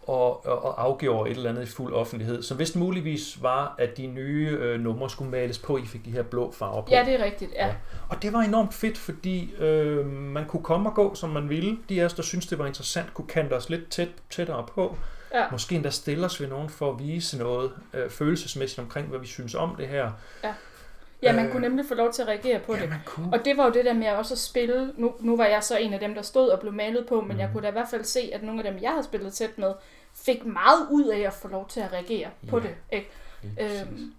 og, og, og afgjorde et eller andet i fuld offentlighed, som vist muligvis var, at de nye øh, numre skulle males på, I fik de her blå farver på. Ja, det er rigtigt, ja. Ja. Og det var enormt fedt, fordi øh, man kunne komme og gå, som man ville. De af os, der synes det var interessant, kunne kante os lidt tæt, tættere på. Ja. Måske endda stille os ved nogen for at vise noget øh, følelsesmæssigt omkring, hvad vi synes om det her. Ja, man Øh, kunne nemlig få lov til at reagere på ja, det. kunne. Og det var jo det der med også at spille. Nu, nu var jeg så en af dem, der stod og blev malet på, men Mhm. jeg kunne da i hvert fald se, at nogle af dem, jeg havde spillet tæt med, fik meget ud af at få lov til at reagere på Ja. det. Ikke? Øhm,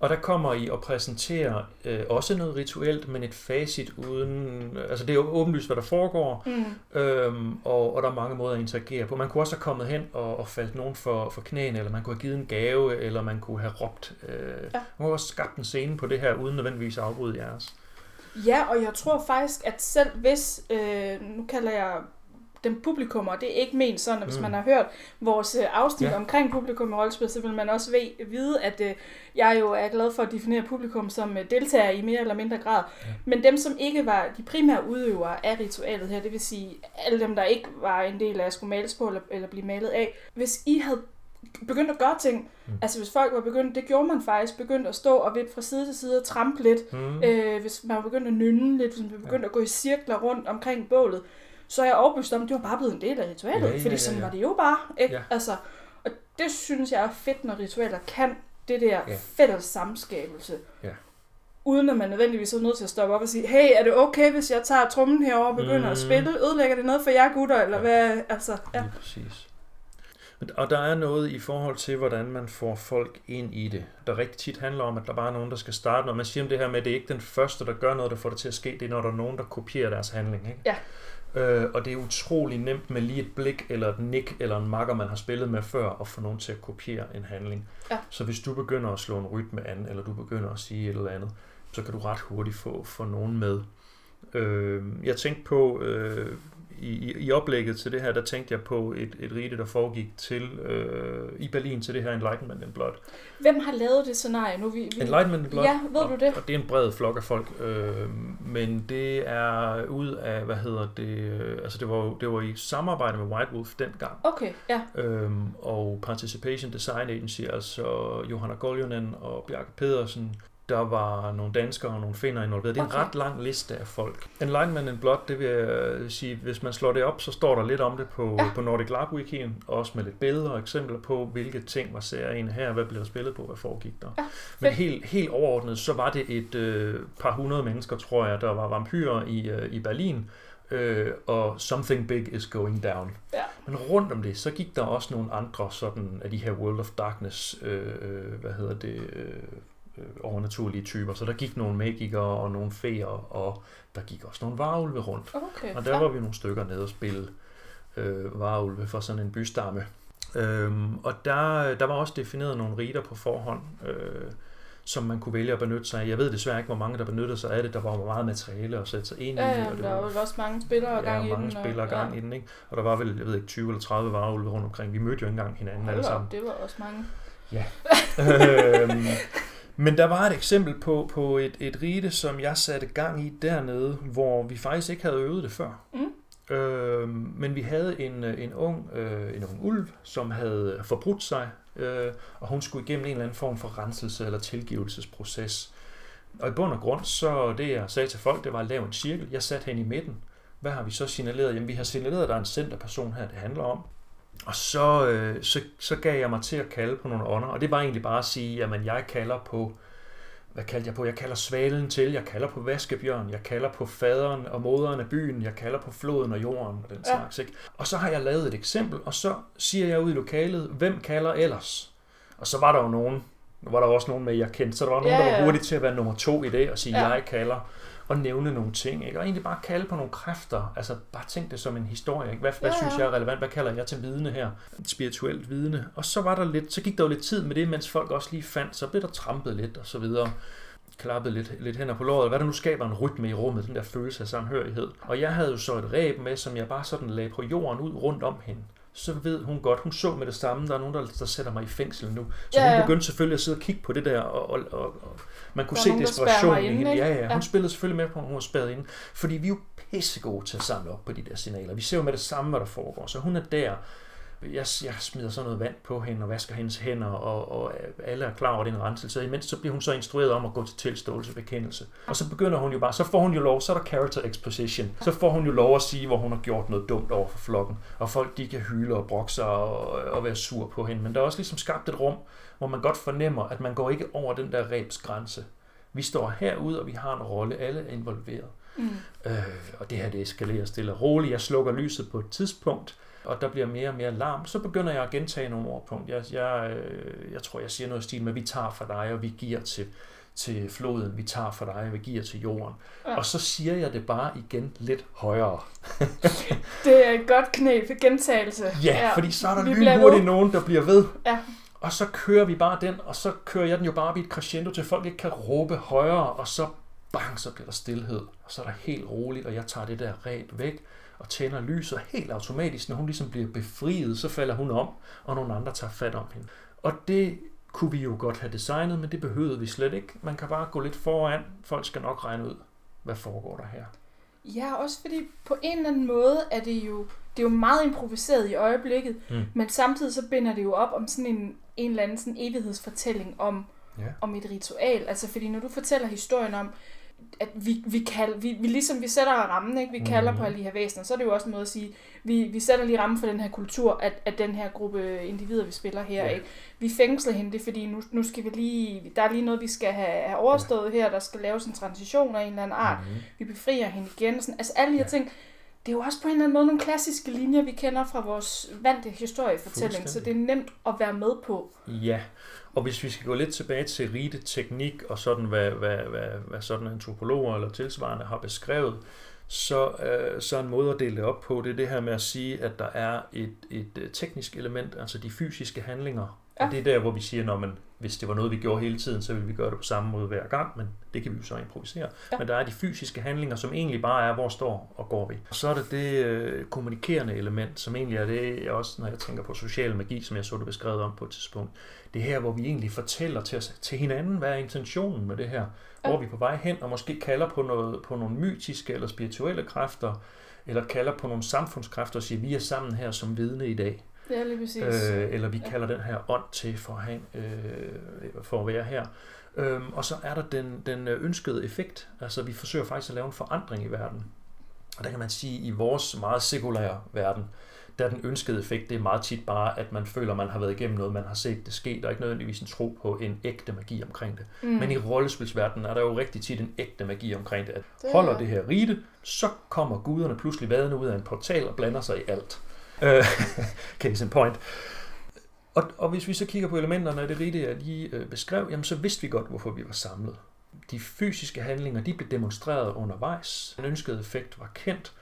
Og der kommer I og præsenterer øh, også noget rituelt, men et facit uden... Altså det er jo åbenlyst, hvad der foregår, mm, øhm, og, og der er mange måder at interagere på. Man kunne også have kommet hen og, og faldt nogen for, for knæene, eller man kunne have givet en gave, eller man kunne have råbt. Øh, Ja. Man kunne også skabt en scene på det her, uden nødvendigvis at afbryde jeres. Ja, og jeg tror faktisk, at selv hvis, øh, nu kalder jeg dem publikum, og det er ikke ment sådan, at hvis Mm. man har hørt vores øh, afsnit Ja. omkring publikum og rollespil, så vil man også ved, vide, at øh, jeg jo er glad for at definere publikum som øh, deltager i mere eller mindre grad. Ja. Men dem, som ikke var de primære udøvere af ritualet her, det vil sige alle dem, der ikke var en del af at skulle males på eller, eller blive malet af, hvis I havde begyndt at gøre ting, Mm. mm. altså hvis folk var begyndt, det gjorde man faktisk, begyndt at stå og vippe fra side til side og trampe lidt, Mm. Øh, hvis man var begyndt at nynne lidt, hvis man begyndte ja. at gå i cirkler rundt omkring bålet, så er jeg overbevist om, at det var bare blevet en del af ritualet, Ja, ja, ja, ja, fordi sådan var det jo bare. Ikke? Ja. Altså, og det synes jeg er fedt, når ritualer kan det der Ja. fælles samskabelse. Ja. Uden at man nødvendigvis er nødt til at stoppe op og sige, hey, er det okay, hvis jeg tager trummen herover og begynder mm. At spille? Ødelægger det noget for jer gutter, eller Ja. hvad? Altså, ja. Lige præcis. Og der er noget i forhold til, hvordan man får folk ind i det, der rigtig tit handler om, at der bare er nogen, der skal starte. Når man siger om det her med, at det er ikke den første, der gør noget, der får det til at ske, det er, når der er nogen, der kopierer deres handling. Ikke? Ja. Øh, og det er utrolig nemt med lige et blik, eller et nik, eller en makker, man har spillet med før, at få nogen til at kopiere en handling. Ja. Så hvis du begynder at slå en rytme an, eller du begynder at sige et eller andet, så kan du ret hurtigt få, få nogen med. Øh, jeg tænkte på, øh, i, i- i oplægget til det her, der tænkte jeg på et, et rite, der foregik til øh, i Berlin til det her Enlightenment in Blood. Hvem har lavet det scenarie nu? Vi, vi... Enlightenment in Blood. Ja, ved og, du det? Og det er en bred flok af folk, øh, men det er ud af, hvad hedder det, øh, altså det var, det var i samarbejde med White Wolf dengang. Okay, ja. Øhm, og Participation Design Agency, altså Johanna Goljonen og Bjarke Pedersen, der var nogle danskere og nogle finder involveret. Det er en Okay. ret lang liste af folk. Enlightenment in Blood, det vil jeg sige, hvis man slår det op, så står der lidt om det på, Ja. på Nordic Lab Wikien, også med lidt billeder og eksempler på, hvilke ting var serien her, hvad blev der spillet på, hvad foregik der. Ja, Men helt, helt overordnet, så var det et øh, par hundrede mennesker, tror jeg, der var vampyrer i, øh, i Berlin, øh, og Something Big is Going Down. Ja. Men rundt om det, så gik der også nogle andre sådan af de her World of Darkness, øh, øh, hvad hedder det, øh, øh, overnaturlige typer. Så der gik nogle magikere og nogle feer, og der gik også nogle varulve rundt. Okay. Og der var vi nogle stykker nede og spille øh, varulve for sådan en bystamme. Øhm, og der, der var også defineret nogle riter på forhånd, øh, som man kunne vælge at benytte sig af. Jeg ved desværre ikke, hvor mange der benyttede sig af det. Der var meget materiale at sætte sig ind i. Ja, ja, og det der var, var også mange spillere gang ja, i mange den. spillere gang ja. i den, ikke? Og der var vel, jeg ved ikke, 20 eller 30 varulve rundt omkring. Vi mødte jo ikke engang hinanden alle Hold sammen. op, det var også mange. øhm, men der var et eksempel på, på et, et rite, som jeg satte gang i dernede, hvor vi faktisk ikke havde øvet det før. Mm. Øhm, men vi havde en, en, ung, øh, en ung ulv, som havde forbrudt sig, øh, og hun skulle igennem en eller anden form for renselse eller tilgivelsesproces. Og i bund og grund, så det jeg sagde til folk, det var at lave en cirkel. Jeg satte hende i midten. Hvad har vi så signaleret? Jamen vi har signaleret, at der er en centerperson her, det handler om. Og så, øh, så, så gav jeg mig til at kalde på nogle ånder, og det var egentlig bare at sige, jamen jeg kalder på, hvad kaldte jeg på? Jeg kalder svalen til, jeg kalder på vaskebjørn, jeg kalder på faderen og moderen af byen, jeg kalder på floden og jorden og den Ja. slags. Ikke? Og så har jeg lavet et eksempel, og så siger jeg ud i lokalet, hvem kalder ellers? Og så var der jo nogen, nu var der også nogen med, jeg kendte, så der var nogen, Ja, der var ja. hurtigt til at være nummer to i det, og sige, Ja. jeg kalder, og nævne nogle ting, ikke? og egentlig bare kalde på nogle kræfter, altså bare tænk det som en historie, ikke? hvad, hvad Ja, ja. synes jeg er relevant, hvad kalder jeg til vidne her, spirituelt vidne, og så var der lidt, så gik der jo lidt tid med det, mens folk også lige fandt, så blev der trampet lidt, og så videre, klappet lidt, lidt hænder på låret, hvad der nu skaber en rytme i rummet, den der følelse af samhørighed. Og jeg havde jo så et ræb med, som jeg bare sådan lagde på jorden ud rundt om hende. Så ved hun godt, hun så med det samme, der er nogen, der, der sætter mig i fængsel nu. Så Ja, hun ja. begyndte selvfølgelig at sidde og kigge på det der, og, og, og, og man kunne se nogen, desperationen i hende. Ja, ja, Ja. hun spillede selvfølgelig med på, at hun var spærret inde. Fordi vi er jo pissegode til at samle op på de der signaler. Vi ser jo med det samme, hvad der foregår. Så hun er der. Jeg, jeg smider så noget vand på hende og vasker hendes hænder, og, og alle er klar over den renselse. Imens så bliver hun så instrueret om at gå til tilståelse og bekendelse. Og så begynder hun jo bare, så får hun jo lov, så er der character exposition. Så får hun jo lov at sige, hvor hun har gjort noget dumt over for flokken. Og folk de kan hyle og brokke sig og, og være sur på hende. Men der er også ligesom skabt et rum, hvor man godt fornemmer, at man går ikke over den der rebsgrænse. Vi står herude, og vi har en rolle. Alle er involveret. Mm. Øh, og det her, det eskalerer stille og roligt. Jeg slukker lyset på et tidspunkt, og der bliver mere og mere larm. Så begynder jeg at gentage nogle ordpunkt. Jeg, jeg, øh, jeg tror, jeg siger noget i stil med, vi tager for dig, og vi giver til, til floden. Vi tager for dig, og vi giver til jorden. Ja. Og så siger jeg det bare igen lidt højere. Det er et godt for gentagelse. Ja, ja. fordi så er der lynhurtigt nogen, der bliver ved. Ja. Og så kører vi bare den, og så kører jeg den jo bare op i et crescendo, til folk ikke kan råbe højere, og så bang, så bliver der stillhed. Og så er der helt roligt, og jeg tager det der ræb væk, og tænder lyset helt automatisk. Når hun ligesom bliver befriet, så falder hun om, og nogle andre tager fat om hende. Og det kunne vi jo godt have designet, men det behøvede vi slet ikke. Man kan bare gå lidt foran. Folk skal nok regne ud, hvad foregår der her. Ja, også fordi på en eller anden måde er det jo, det er jo meget improviseret i øjeblikket, Mm. men samtidig så binder det jo op om sådan en, en eller anden sådan evighedsfortælling om, Ja. om et ritual. Altså fordi når du fortæller historien om, at vi, vi, kald, vi, vi ligesom vi sætter rammen, ikke? vi Mhm. kalder på alle de her væsener, så er det jo også en måde at sige, vi, vi sætter lige rammen for den her kultur, at, at den her gruppe individer, vi spiller her, Ja. ikke? vi fængsler hende, det er fordi, nu, nu skal vi lige, der er lige noget, vi skal have, have overstået her, der skal laves en transition af en eller anden art, Mm-hmm. vi befrier hende igen. Sådan, altså alle de her Ja. ting, det er jo også på en eller anden måde nogle klassiske linjer, vi kender fra vores vante historiefortælling, så det er nemt at være med på. Ja, og hvis vi skal gå lidt tilbage til rite teknik og sådan, hvad, hvad, hvad, hvad sådan antropologer eller tilsvarende har beskrevet, så, øh, så en måde at dele det op på, det er det her med at sige, at der er et, et øh, teknisk element, altså de fysiske handlinger. Ja. Og det er der, hvor vi siger, når man, hvis det var noget, vi gjorde hele tiden, så ville vi gøre det på samme måde hver gang, men det kan vi jo så improvisere. Ja. Men der er de fysiske handlinger, som egentlig bare er, hvor står og går vi. Og så er det det øh, kommunikerende element, som egentlig er det, også, når jeg tænker på social magi, som jeg så det beskrevet om på et tidspunkt. Det er her, hvor vi egentlig fortæller til, os, til hinanden, hvad er intentionen med det her. Ja. Hvor vi er på vej hen, og måske kalder på, noget, på nogle mytiske eller spirituelle kræfter, eller kalder på nogle samfundskræfter og siger, vi er sammen her som vidne i dag. Det er lige præcis. Øh, eller vi Ja. kalder den her ånd til for at, have, øh, for at være her. Øhm, og så er der den, den øh, ønskede effekt. Altså vi forsøger faktisk at lave en forandring i verden. Og der kan man sige, at i vores meget sekulære verden, der er den ønskede effekt, det er meget tit bare, at man føler, at man har været igennem noget, man har set det ske. Der er ikke nødvendigvis en tro på en ægte magi omkring det. mm. Men i rollespilsverdenen er der jo rigtig tit en ægte magi omkring det. At Det er holder der. det her rite, så kommer guderne pludselig vadende ud af en portal og blander sig i alt. Øh, Case in point. Og, og hvis vi så kigger på elementerne af det rite, jeg lige øh, beskrev, jamen så vidste vi godt, hvorfor vi var samlet. De fysiske handlinger, de blev demonstreret undervejs. Den ønskede effekt var kendt,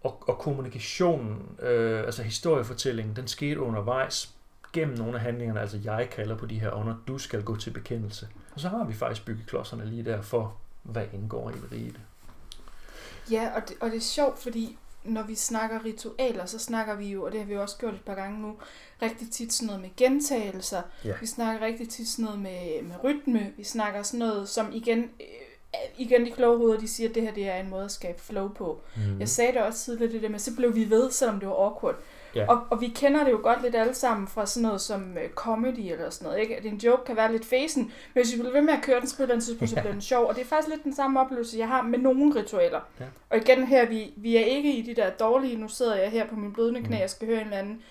og, og kommunikationen, øh, altså historiefortællingen, den skete undervejs gennem nogle af handlingerne, altså jeg kalder på de her under, du skal gå til bekendelse. Og så har vi faktisk byggeklodserne lige der for, hvad indgår i rite. Ja, og det, og det er sjovt, fordi når vi snakker ritualer, så snakker vi jo, og det har vi jo også gjort et par gange nu, rigtig tit sådan noget med gentagelser. Ja. Vi snakker rigtig tit sådan noget med, med rytme. Vi snakker sådan noget, som igen, øh, igen de kloge hoveder, de siger, at det her det er en måde at skabe flow på. Mm. Jeg sagde det også tidligere, det der med, så blev vi ved, selvom det var awkward. Ja. Og, og vi kender det jo godt lidt alle sammen fra sådan noget som uh, comedy eller sådan noget. Ikke? At en joke kan være lidt fæsen, men hvis vi bliver ved med at køre den, så på den tidspunkt, så bliver den sjov. Og det er faktisk lidt den samme oplevelse, jeg har med nogle ritualer. Ja. Og igen her, vi, vi er ikke i de der dårlige, nu sidder jeg her på min blødende knæ, Mm. jeg skal høre en eller anden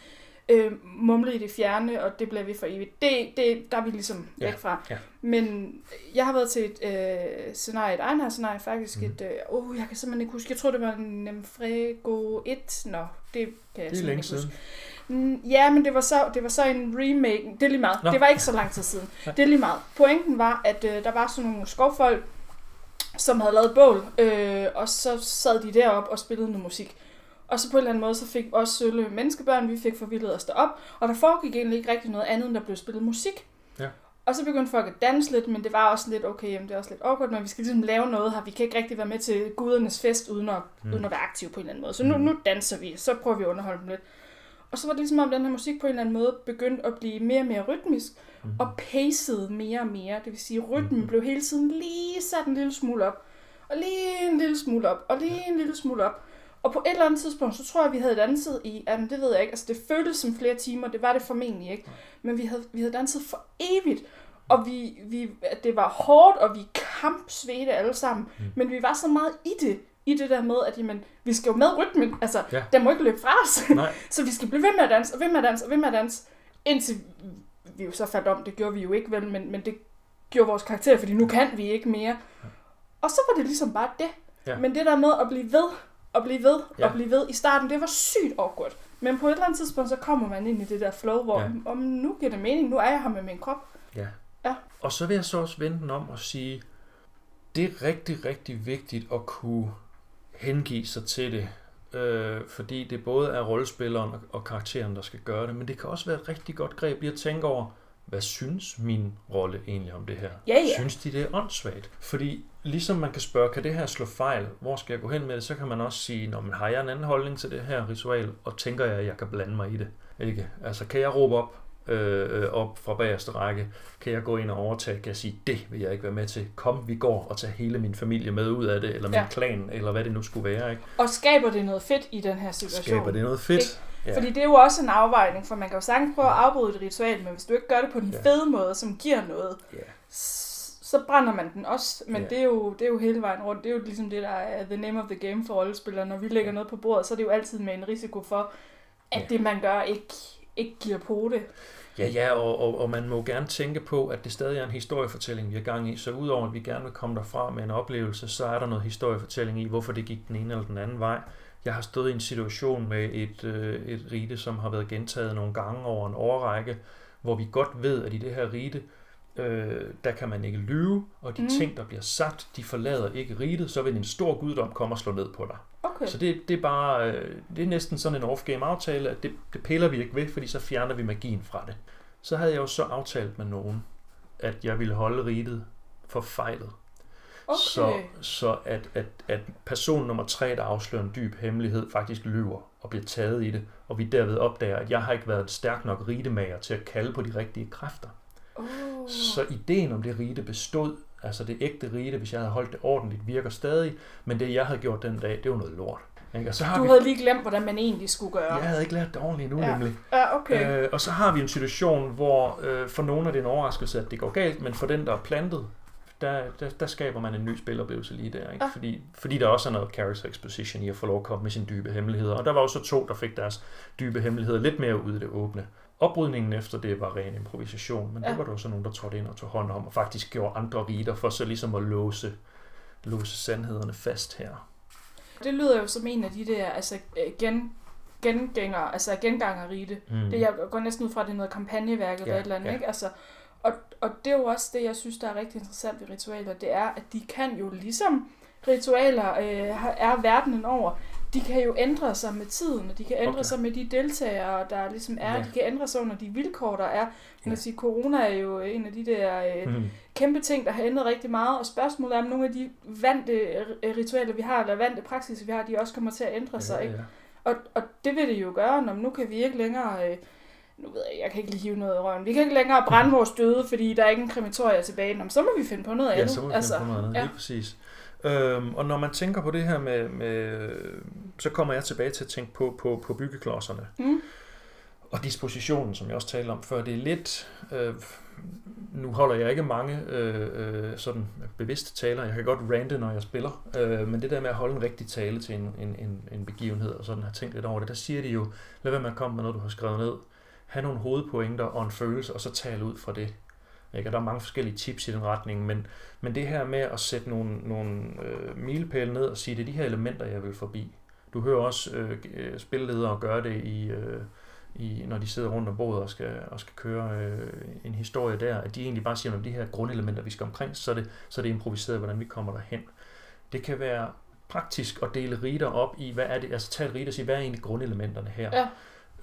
øh, mumle i det fjerne, og det bliver vi for evigt. Det, det, der er vi ligesom Ja, væk fra. ja. Men jeg har været til et øh, scenarie, et egenhær scenarie faktisk, Mm. et, øh, oh, jeg kan simpelthen ikke huske, jeg tror det var en Nemfrego 1, nå, det kan jeg Det er længe ikke huske. siden. Mm, Ja, men det var så, det var så en remake. Det er lige meget. Nå. Det var ikke så lang tid siden. Ja. Det er lige meget. Pointen var, at øh, der var sådan nogle skovfolk, som havde lavet bål, øh, og så sad de derop og spillede noget musik. Og så på en eller anden måde, så fik også sølle menneskebørn, vi fik forvildet os derop, og der foregik egentlig ikke rigtig noget andet, end der blev spillet musik. Ja. Og så begyndte folk at danse lidt, men det var også lidt, okay, jamen, det er også lidt awkward, men vi skal ligesom lave noget her. Vi kan ikke rigtig være med til gudernes fest, uden at, Mm. mm. uden at være aktive på en eller anden måde. Så nu, Mm. nu danser vi, så prøver vi at underholde dem lidt. Og så var det ligesom om, den her musik på en eller anden måde begyndte at blive mere og mere rytmisk, Mm. og paced mere og mere. Det vil sige, at rytmen Mhm. blev hele tiden lige sat en lille smule op, og lige en lille smule op, og lige en lille smule op. Og på et eller andet tidspunkt, så tror jeg, vi havde danset i, jamen det ved jeg ikke, altså det føltes som flere timer, det var det formentlig ikke, men vi havde, vi havde danset for evigt, og vi, vi, det var hårdt, og vi kampsvedte alle sammen, Mm. men vi var så meget i det, i det der med, at jamen, vi skal jo med rytmen, altså Ja. den må ikke løbe fra os, Nej, så vi skal blive ved med at danse, og ved med at danse, og ved med at danse, indtil vi jo så faldt om, det gjorde vi jo ikke vel, men, men det gjorde vores karakter, fordi nu kan vi ikke mere. Og så var det ligesom bare det. Ja. Men det der med at blive ved, og blive ved, Ja. og blive ved i starten, det var sygt awkward. Men på et eller andet tidspunkt, så kommer man ind i det der flow, hvor Ja. om nu giver det mening, nu er jeg her med min krop. Ja. Ja. Og så vil jeg så også vende den om og sige, det er rigtig, rigtig vigtigt at kunne hengive sig til det. Øh, fordi det både er rollespilleren og, og karakteren, der skal gøre det. Men det kan også være et rigtig godt greb lige at tænke over, hvad synes min rolle egentlig om det her? Ja, ja. Synes de, det er åndssvagt? Fordi ligesom man kan spørge, kan det her slå fejl? Hvor skal jeg gå hen med det? Så kan man også sige, Nå, men har jeg en anden holdning til det her ritual? Og tænker jeg, at jeg kan blande mig i det? Ikke? Altså, kan jeg råbe op, øh, op fra bagerste række? Kan jeg gå ind og overtage? Kan jeg sige, det vil jeg ikke være med til? Kom, vi går og tager hele min familie med ud af det, eller min Ja. klan, eller hvad det nu skulle være. Ikke? Og skaber det noget fedt i den her situation? Skaber det noget fedt? Ja. Fordi det er jo også en afvejning, for man kan jo sagtens prøve at afbryde et ritual, men hvis du ikke gør det på den Ja. fede måde, som giver noget, Ja. Så brænder man den også. Men Ja. det, er jo, det er jo hele vejen rundt. Det er jo ligesom det, der er the name of the game for rollespillere. Når vi lægger noget på bordet, så er det jo altid med en risiko for, at Ja. det man gør ikke, ikke giver på det. Ja, ja, og, og, og man må gerne tænke på, at det stadig er en historiefortælling, vi er gang i. Så udover at vi gerne vil komme derfra med en oplevelse, så er der noget historiefortælling i, hvorfor det gik den ene eller den anden vej. Jeg har stået i en situation med et, øh, et rite, som har været gentaget nogle gange over en årrække, hvor vi godt ved, at i det her rite, øh, der kan man ikke lyve, og de mm. Ting, der bliver sagt, de forlader ikke ritet, så vil en stor guddom komme og slå ned på dig. Okay. Så det, det er bare, øh, det er næsten sådan en off-game aftale, at det, det piller vi ikke ved, fordi så fjerner vi magien fra det. Så havde jeg jo så aftalt med nogen, at jeg ville holde ritet for fejlet. okay. Så, så at, at, at person nummer tre, der afslører en dyb hemmelighed, faktisk lyver og bliver taget i det, og vi derved opdager, at jeg har ikke været en stærk nok ritemager til at kalde på de rigtige kræfter. Oh. Så ideen om det rite bestod, altså det ægte rite, hvis jeg havde holdt det ordentligt, virker stadig, men det jeg havde gjort den dag, det var noget lort. Ikke? Og så har Du vi, havde lige glemt, hvordan man egentlig skulle gøre. jeg havde ikke lært det ordentligt nu, Ja. nemlig. Ja, okay. Øh, og så har vi en situation, hvor øh, for nogle er det en overraskelse, at det går galt, men for den, der er plantet, der, der, der skaber man en ny spiloplevelse lige der. Ikke? Ja. Fordi, fordi der også er noget character exposition i at få lov at komme med sine dybe hemmeligheder. Og der var også to, der fik deres dybe hemmeligheder lidt mere ud i det åbne. Oprydningen efter det var ren improvisation, men ja. Det var der også nogen, der trådte ind og tog hånd om, og faktisk gjorde andre riter for så ligesom at låse, låse sandhederne fast her. Det lyder jo som en af de der, altså igen, gengænger, altså gengangerrite. Mm. Det, jeg går næsten ud fra, at det er noget kampagneværk eller Ja, et eller andet, ja. ikke? Altså, og, og det er jo også det, jeg synes, der er rigtig interessant ved ritualer, det er, at de kan jo ligesom ritualer øh, er verdenen over, de kan jo ændre sig med tiden, og de kan ændre Okay. sig med de deltagere, der ligesom er, Ja. de kan ændre sig under de vilkår, der er. Man Ja. sige, corona er jo en af de der øh, Mm. kæmpe ting, der har ændret rigtig meget, og spørgsmålet er, om nogle af de vante øh, ritualer, vi har, eller vante praksiser, vi har, de også kommer til at ændre sig, ikke? Ja, ja. Og, og det vil det jo gøre, når nu kan vi ikke længere... Øh, nu ved jeg, jeg kan ikke lige hive noget i røven. Vi kan ikke længere brænde vores døde, fordi der er ikke en krematorie tilbage. Nå, så må vi finde på noget Ja, andet. så må vi altså, finde på noget andet, ja. lige præcis. Øhm, og når man tænker på det her med, med, så kommer jeg tilbage til at tænke på, på, på byggeklodserne. Mm. Og dispositionen, som jeg også talte om før, det er lidt... Øh, nu holder jeg ikke mange øh, øh, sådan bevidste taler. Jeg kan godt rante, når jeg spiller. Øh, men det der med at holde en rigtig tale til en, en, en, en begivenhed, og sådan har tænkt lidt over det, der siger de jo, lad være med at komme med noget, du har skrevet ned. Ha' nogle hovedpointer og en følelse, og så tale ud fra det. Ikke? Og der er mange forskellige tips i den retning, men, men det her med at sætte nogle, nogle øh, milepæle ned og sige, det er de her elementer, jeg vil forbi. Du hører også øh, øh spilledere gøre det i... Øh, i, når de sidder rundt om bordet og skal, og skal køre øh, en historie der, at de egentlig bare siger, at de her grundelementer, vi skal omkring, så er, det, så er det improviseret, hvordan vi kommer derhen. Det kan være praktisk at dele riter op i, hvad er det, altså tage et rite og sige, hvad er egentlig grundelementerne her? Ja.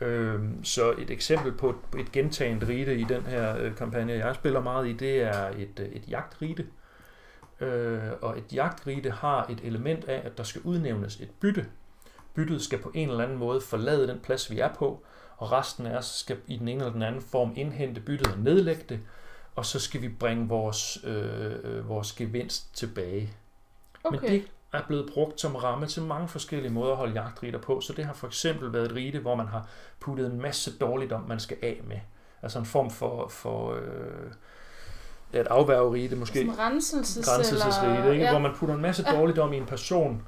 Øhm, så et eksempel på et, gentagende rite i den her øh, kampagne, jeg spiller meget i, det er et, øh, et jagtrite. Øh, og et jagtrite har et element af, at der skal udnævnes et bytte. Byttet skal på en eller anden måde forlade den plads, vi er på, og resten af os skal i den ene eller den anden form indhente byttet og nedlægge det, og så skal vi bringe vores, øh, vores gevinst tilbage. Okay. Men det er blevet brugt som ramme til mange forskellige måder at holde jagtritter på. Så det har for eksempel været et rite, hvor man har puttet en masse dårligdom, man skal af med. Altså en form for, for øh, et afværgerite måske. Sådan renselses, Grænselsesrite, eller... ikke? Ja. hvor man putter en masse Ja. dårligdom i en person,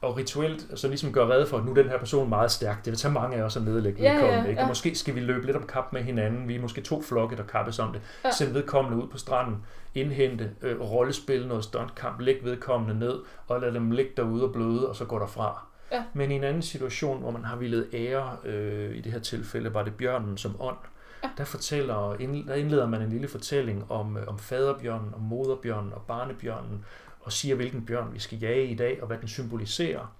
og rituelt så ligesom gør redde for, at nu er den her person meget stærk. Det vil tage mange af os at nedlægge Ja, ja, vedkommende. Ikke? ja. Og måske skal vi løbe lidt om kap med hinanden. Vi er måske to flokke, der kappes om det. Ja. Send vedkommende ud på stranden, indhente, øh, rollespil noget stuntkamp, læg vedkommende ned, og lad dem ligge derude og bløde, og så går derfra. Ja. Men i en anden situation, hvor man har ville ære, øh, i det her tilfælde var det bjørnen som ånd, Ja. der, fortæller, der indleder man en lille fortælling om, øh, om faderbjørnen, om moderbjørnen og barnebjørnen, og siger, hvilken bjørn vi skal jage i dag, og hvad den symboliserer.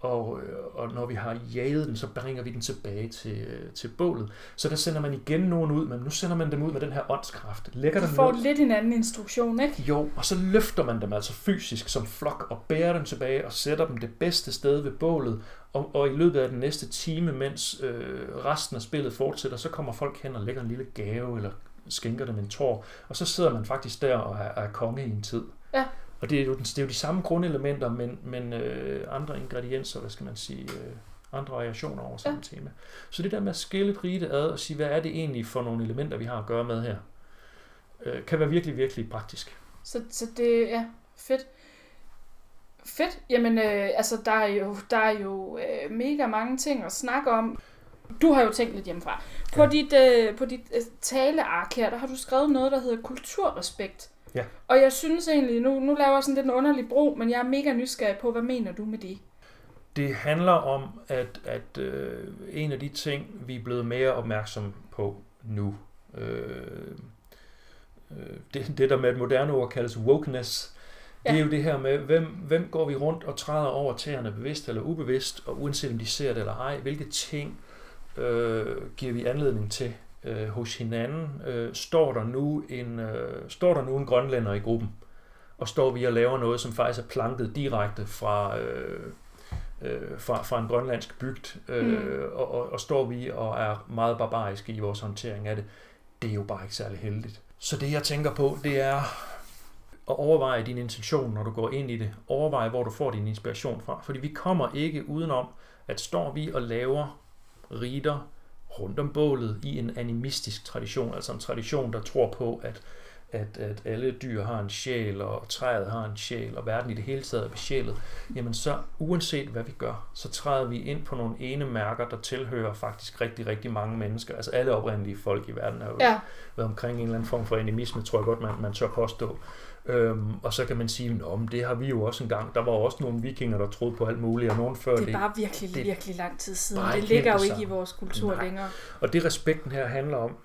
Og, øh, og når vi har jaget den, så bringer vi den tilbage til, øh, til bålet. Så der sender man igen nogen ud, men nu sender man dem ud med den her åndskraft. Lægger Du dem får ned. lidt en anden instruktion, ikke? Jo, og så løfter man dem altså fysisk som flok og bærer dem tilbage og sætter dem det bedste sted ved bålet. Og, og i løbet af den næste time, mens øh, resten af spillet fortsætter, så kommer folk hen og lægger en lille gave eller skænker dem en tår. Og så sidder man faktisk der og er, er konge i en tid. Ja. Og det er jo, den- det er jo de samme grundelementer, men, men øh, andre ingredienser, hvad skal man sige, øh, andre variationer over samme ja. tema. Så det der med at skille et rite ad og sige, hvad er det egentlig for nogle elementer, vi har at gøre med her, øh, kan være virkelig, virkelig praktisk. Så, så det er fedt. Fedt. Jamen, øh, altså, der er jo, der er jo øh, mega mange ting at snakke om. Du har jo tænkt lidt hjemmefra. På Ja. dit, øh, på dit øh, taleark her, der har du skrevet noget, der hedder kulturrespekt. Ja. Og jeg synes egentlig, nu, nu laver jeg sådan lidt en underlig bro, men jeg er mega nysgerrig på, hvad mener du med det? Det handler om, at, at øh, en af de ting, vi er blevet mere opmærksom på nu, øh, øh, det, det der med et moderne ord kaldes wokeness, ja. det er jo det her med, hvem, hvem går vi rundt og træder over tæerne, bevidst eller ubevidst, og uanset om de ser det eller ej, hvilke ting øh, giver vi anledning til øh, hos hinanden. Øh, står, der nu en, øh, står der nu en grønlænder i gruppen, og står vi og laver noget, som faktisk er planket direkte fra... Øh, øh, fra, fra en grønlandsk bygd, øh, mm. og, og, og står vi og er meget barbariske i vores håndtering af det, det er jo bare ikke særlig heldigt. Så det jeg tænker på, det er at overveje din intention, når du går ind i det. Overveje, hvor du får din inspiration fra. Fordi vi kommer ikke udenom, at står vi og laver riter rundt om bålet i en animistisk tradition, altså en tradition, der tror på, at at, at alle dyr har en sjæl, og træet har en sjæl, og verden i det hele taget er besjælet, jamen så uanset hvad vi gør, så træder vi ind på nogle ene mærker, der tilhører faktisk rigtig, rigtig mange mennesker. Altså alle oprindelige folk i verden har jo Ja. været omkring en eller anden form for animisme, tror jeg godt, man, man tør påstå. Øhm, og så kan man sige, at det har vi jo også engang. Der var også nogle vikinger, der troede på alt muligt, og nogen før det. er bare virkelig, det, virkelig lang tid siden. Det ligger jo det ikke i vores kultur Nej. længere. Og det respekten her handler om,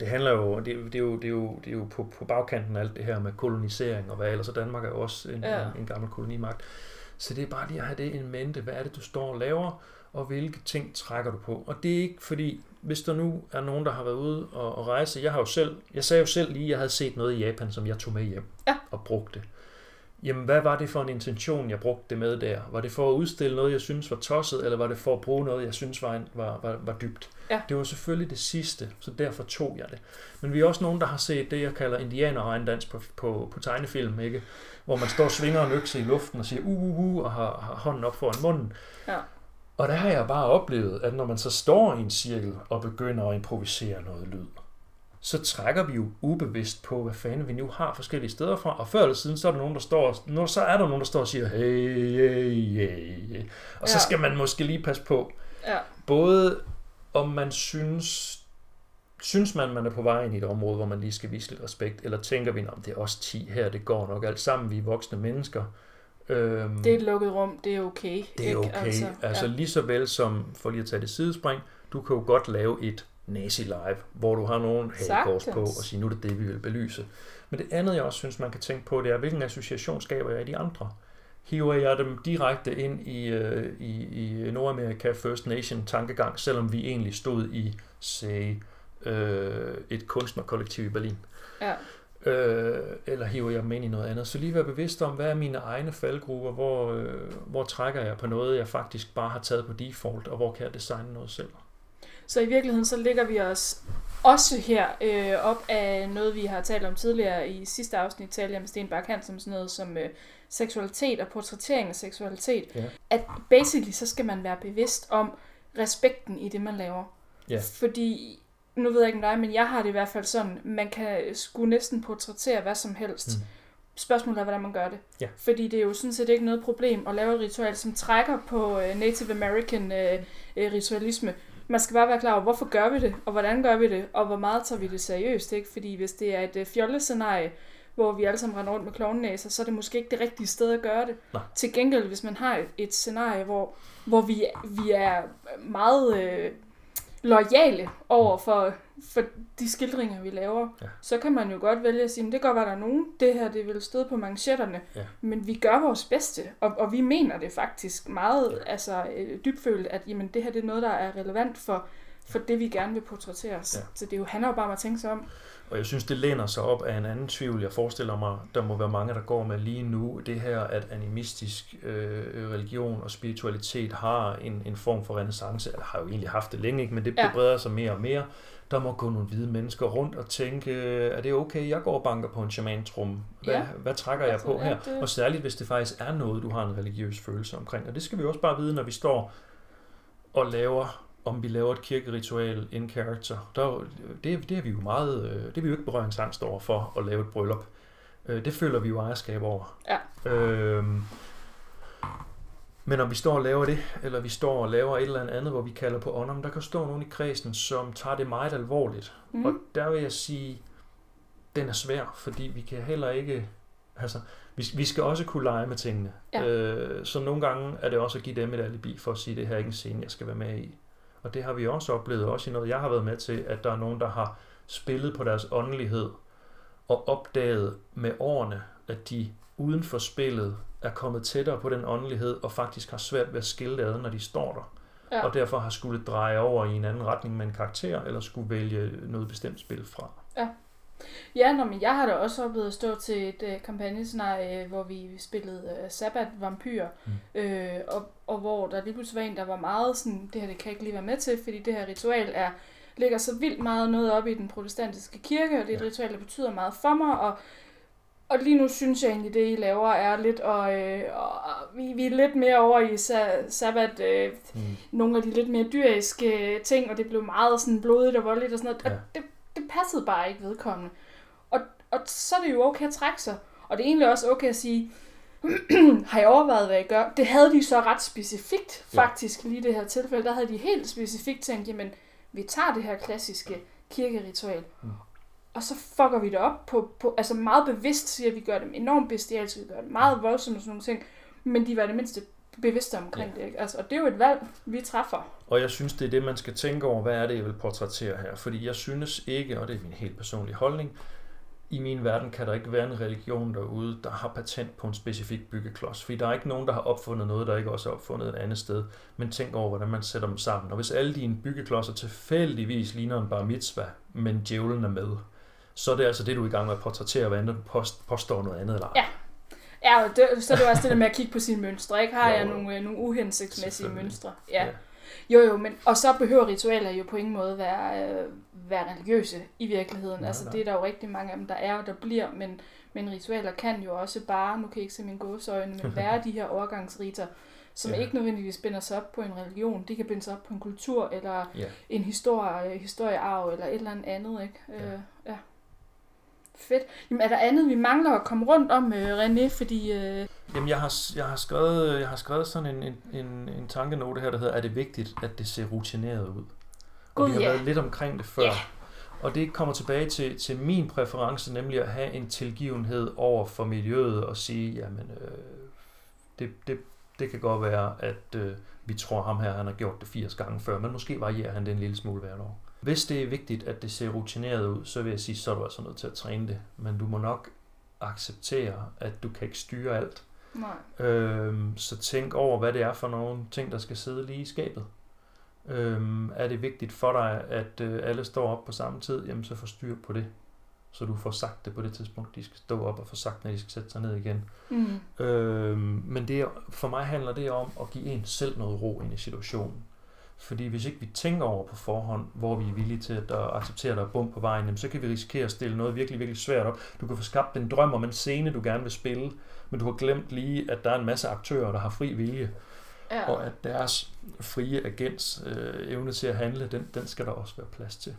det handler jo, det, det, er jo, det, er jo, det er jo på, på bagkanten af alt det her med kolonisering og hvad ellers, og Danmark er jo også en, Ja. en, en gammel kolonimagt. Så det er bare lige at have det in mente. Hvad er det, du står og laver, og hvilke ting trækker du på? Og det er ikke fordi, hvis der nu er nogen, der har været ude og, og rejse, jeg har jo selv, jeg sagde jo selv lige, at jeg havde set noget i Japan, som jeg tog med hjem Ja. og brugte. Jamen, hvad var det for en intention, jeg brugte det med der? Var det for at udstille noget, jeg synes var tosset, eller var det for at bruge noget, jeg synes var, en, var, var, var dybt? Ja. Det var selvfølgelig det sidste, så derfor tog jeg det. Men vi er også nogen, der har set det, jeg kalder indianerregndans på, på, på tegnefilm, ikke? Hvor man står og svinger en økse i luften og siger uh, uh, uh, og har, har hånden op foran munden. Ja. Og der har jeg bare oplevet, at når man så står i en cirkel og begynder at improvisere noget lyd, så trækker vi jo ubevidst på, hvad fanden vi nu har forskellige steder fra. Og før eller siden, så er der nogen, der står, når, så er der nogen, der står og siger, hey, hey, hey, hey. Og så Ja. skal man måske lige passe på, Ja. både om man synes, synes man, man er på vej ind i et område, hvor man lige skal vise lidt respekt, eller tænker vi, om det er os 10 her, det går nok alt sammen, vi er voksne mennesker. Øhm, Det er et lukket rum, det er okay. det er ikke? okay. Altså, altså ja. lige så vel som, for lige at tage det sidespring, du kan jo godt lave et nazi-live, hvor du har nogen hagekors på og sige, nu er det det, vi vil belyse. Men det andet, jeg også synes, man kan tænke på, det er, hvilken association skaber jeg i de andre? Hiver jeg dem direkte ind i, øh, i, i Nordamerika First Nation tankegang, selvom vi egentlig stod i, say, øh, et kunstnerkollektiv i Berlin? ja. øh, eller hiver jeg dem ind i noget andet. Så lige være bevidst om, hvad er mine egne faldgrupper, hvor, øh, hvor trækker jeg på noget, jeg faktisk bare har taget på default, og hvor kan jeg designe noget selv. Så i virkeligheden så ligger vi os også her øh, op af noget, vi har talt om tidligere. I sidste afsnit talte jeg med Sten Bak Hansen om sådan noget som øh, seksualitet og portrættering af seksualitet. Ja. At basically så skal man være bevidst om respekten i det, man laver. Ja. Fordi, nu ved jeg ikke om dig, men jeg har det i hvert fald sådan, man kan skulle næsten portrættere hvad som helst. Mm. Mm. Spørgsmålet er, hvordan man gør det. Ja. Fordi det er jo sådan set ikke noget problem at lave et ritual, som trækker på øh, Native American øh, øh, ritualisme. Man skal bare være klar over, hvorfor gør vi det, og hvordan gør vi det, og hvor meget tager vi det seriøst. Ikke? Fordi hvis det er et øh, fjollescenarie, hvor vi alle sammen render rundt med klovnenæser, så er det måske ikke det rigtige sted at gøre det. Nej. Til gengæld, hvis man har et, et scenarie, hvor, hvor vi, vi er meget øh, lojale over for, for de skildringer, vi laver, Ja. så kan man jo godt vælge at sige, "Men det godt være, der er nogen, det her det vil støde på manchetterne, Ja. men vi gør vores bedste, og, og vi mener det faktisk meget Ja. altså, øh, dybfølt, at jamen, det her det er noget, der er relevant for, for det, vi gerne vil portrættere os. Ja. Så det er jo, handler jo bare om at tænke sig om. Og jeg synes, det læner sig op af en anden tvivl. Jeg forestiller mig, der må være mange, der går med lige nu, det her, at animistisk øh, religion og spiritualitet har en, en form for renaissance, eller har jo egentlig haft det længe, ikke? men det, ja. Det breder sig mere og mere. Der må gå nogle hvide mennesker rundt og tænke, er det okay, jeg går og banker på en shamantrum? Hvad, Ja. hvad trækker jeg Altså, på her? ja, det- Og særligt, hvis det faktisk er noget, du har en religiøs følelse omkring. Og det skal vi også bare vide, når vi står og laver om vi laver et kirkeritual in character. Der, er det, det er vi jo meget, øh, det er vi jo ikke berøringsangst over for at lave et bryllup. Øh, Det føler vi jo ejerskab over. Ja. Øhm, men når vi står og laver det, eller vi står og laver et eller andet, hvor vi kalder på ånden, der kan stå nogen i kredsen, som tager det meget alvorligt. Mm. Og der vil jeg sige, den er svær, fordi vi kan heller ikke... Altså, vi, vi skal også kunne lege med tingene. Ja. Øh, så nogle gange er det også at give dem et alibi for at sige, det her er ikke en scene, jeg skal være med i. Og det har vi også oplevet, også i noget, jeg har været med til, at der er nogen, der har spillet på deres åndelighed og opdaget med årene, at de uden for spillet er kommet tættere på den åndelighed og faktisk har svært ved at skille det ad, når de står der. Ja. Og derfor har skulle dreje over i en anden retning med en karakter, eller skulle vælge noget bestemt spil fra. Ja, nå, men jeg har da også oplevet at stå til et øh, kampagnescenarie, hvor vi spillede øh, Sabbat Vampyr, Mm. øh, og, og hvor der lige pludselig var en, der var meget sådan, det her det kan jeg ikke lige være med til, fordi det her ritual er, ligger så vildt meget noget op i den protestantiske kirke, og det er et Ja. ritual, der betyder meget for mig, og, og lige nu synes jeg egentlig, det I laver er lidt, og, øh, og vi, vi er lidt mere over i sa- Sabbat, øh, Mm. nogle af de lidt mere dyriske ting, og det blev meget sådan blodigt og voldeligt og sådan noget. Ja. Og det passede bare ikke vedkommende. Og, og så er det jo okay at trække sig. Og det er egentlig også okay at sige, har I overvejet, hvad I gør? Det havde de så ret specifikt, Ja. faktisk, lige i det her tilfælde. Der havde de helt specifikt tænkt, jamen, vi tager det her klassiske kirkeritual, Mm. og så fucker vi det op på, på altså meget bevidst siger, at vi gør dem enormt bestialske, vi gør det meget voldsomt og sådan nogle ting, men de var det mindste bevidste omkring ja. det. Ikke? Altså, og det er jo et valg, vi træffer. Og jeg synes, det er det, man skal tænke over, hvad er det, jeg vil portrættere her. Fordi jeg synes ikke, og det er min helt personlige holdning, i min verden kan der ikke være en religion derude, der har patent på en specifik byggeklods. Fordi der er ikke nogen, der har opfundet noget, der ikke også er opfundet et andet sted. Men tænk over, hvordan man sætter dem sammen. Og hvis alle dine byggeklodser tilfældigvis ligner en bar mitzvah, men djævlen er med, så er det altså det, du er i gang med at portrættere, hvad andet du påstår noget andet eller Ja. Ja, det, så er det også det der med at kigge på sine mønstre. Ikke har jo, jeg nogle, øh, nogle uhensigtsmæssige mønstre? Ja. ja. Jo, jo, men, og så behøver ritualer jo på ingen måde være, øh, være religiøse i virkeligheden. Nej, altså, nej. det er der jo rigtig mange af dem, der er og der bliver, men, men ritualer kan jo også bare, nu kan I ikke se min gåseøjne, men være de her overgangsriter, som ja. ikke nødvendigvis binder sig op på en religion. De kan binde sig op på en kultur, eller ja. en historie, historiearv, eller et eller andet. Ikke? Ja. Øh, ja. Fedt. Jamen, er der andet, vi mangler at komme rundt om, øh, René? Fordi, øh... Jamen, jeg har, jeg, har skrevet, jeg har skrevet sådan en, en, en, en tankenote her, der hedder, er det vigtigt, at det ser rutineret ud? God, og vi har ja. været lidt omkring det før. Yeah. Og det kommer tilbage til, til min præference, nemlig at have en tilgivenhed over for miljøet og sige, jamen, øh, det, det, det kan godt være, at øh, vi tror ham her, han har gjort det 80 gange før, men måske varierer han det en lille smule hvert år. Hvis det er vigtigt, at det ser rutineret ud, så vil jeg sige, så er du altså nødt til at træne det. Men du må nok acceptere, at du kan ikke styre alt. Nej. Øhm, så tænk over, hvad det er for nogle ting, der skal sidde lige i skabet. Øhm, er det vigtigt for dig, at øh, alle står op på samme tid, jamen så få styr på det. Så du får sagt det på det tidspunkt, de skal stå op og få sagt, når de skal sætte sig ned igen. Mm. Øhm, men det, for mig handler det om at give en selv noget ro ind i situationen. Fordi hvis ikke vi tænker over på forhånd, hvor vi er villige til at acceptere, at der er bum på vejen, jamen, så kan vi risikere at stille noget virkelig, virkelig svært op. Du kan få skabt en drøm om en scene, du gerne vil spille, men du har glemt lige, at der er en masse aktører, der har fri vilje. Ja. Og at deres frie agents øh, evne til at handle, den, den skal der også være plads til.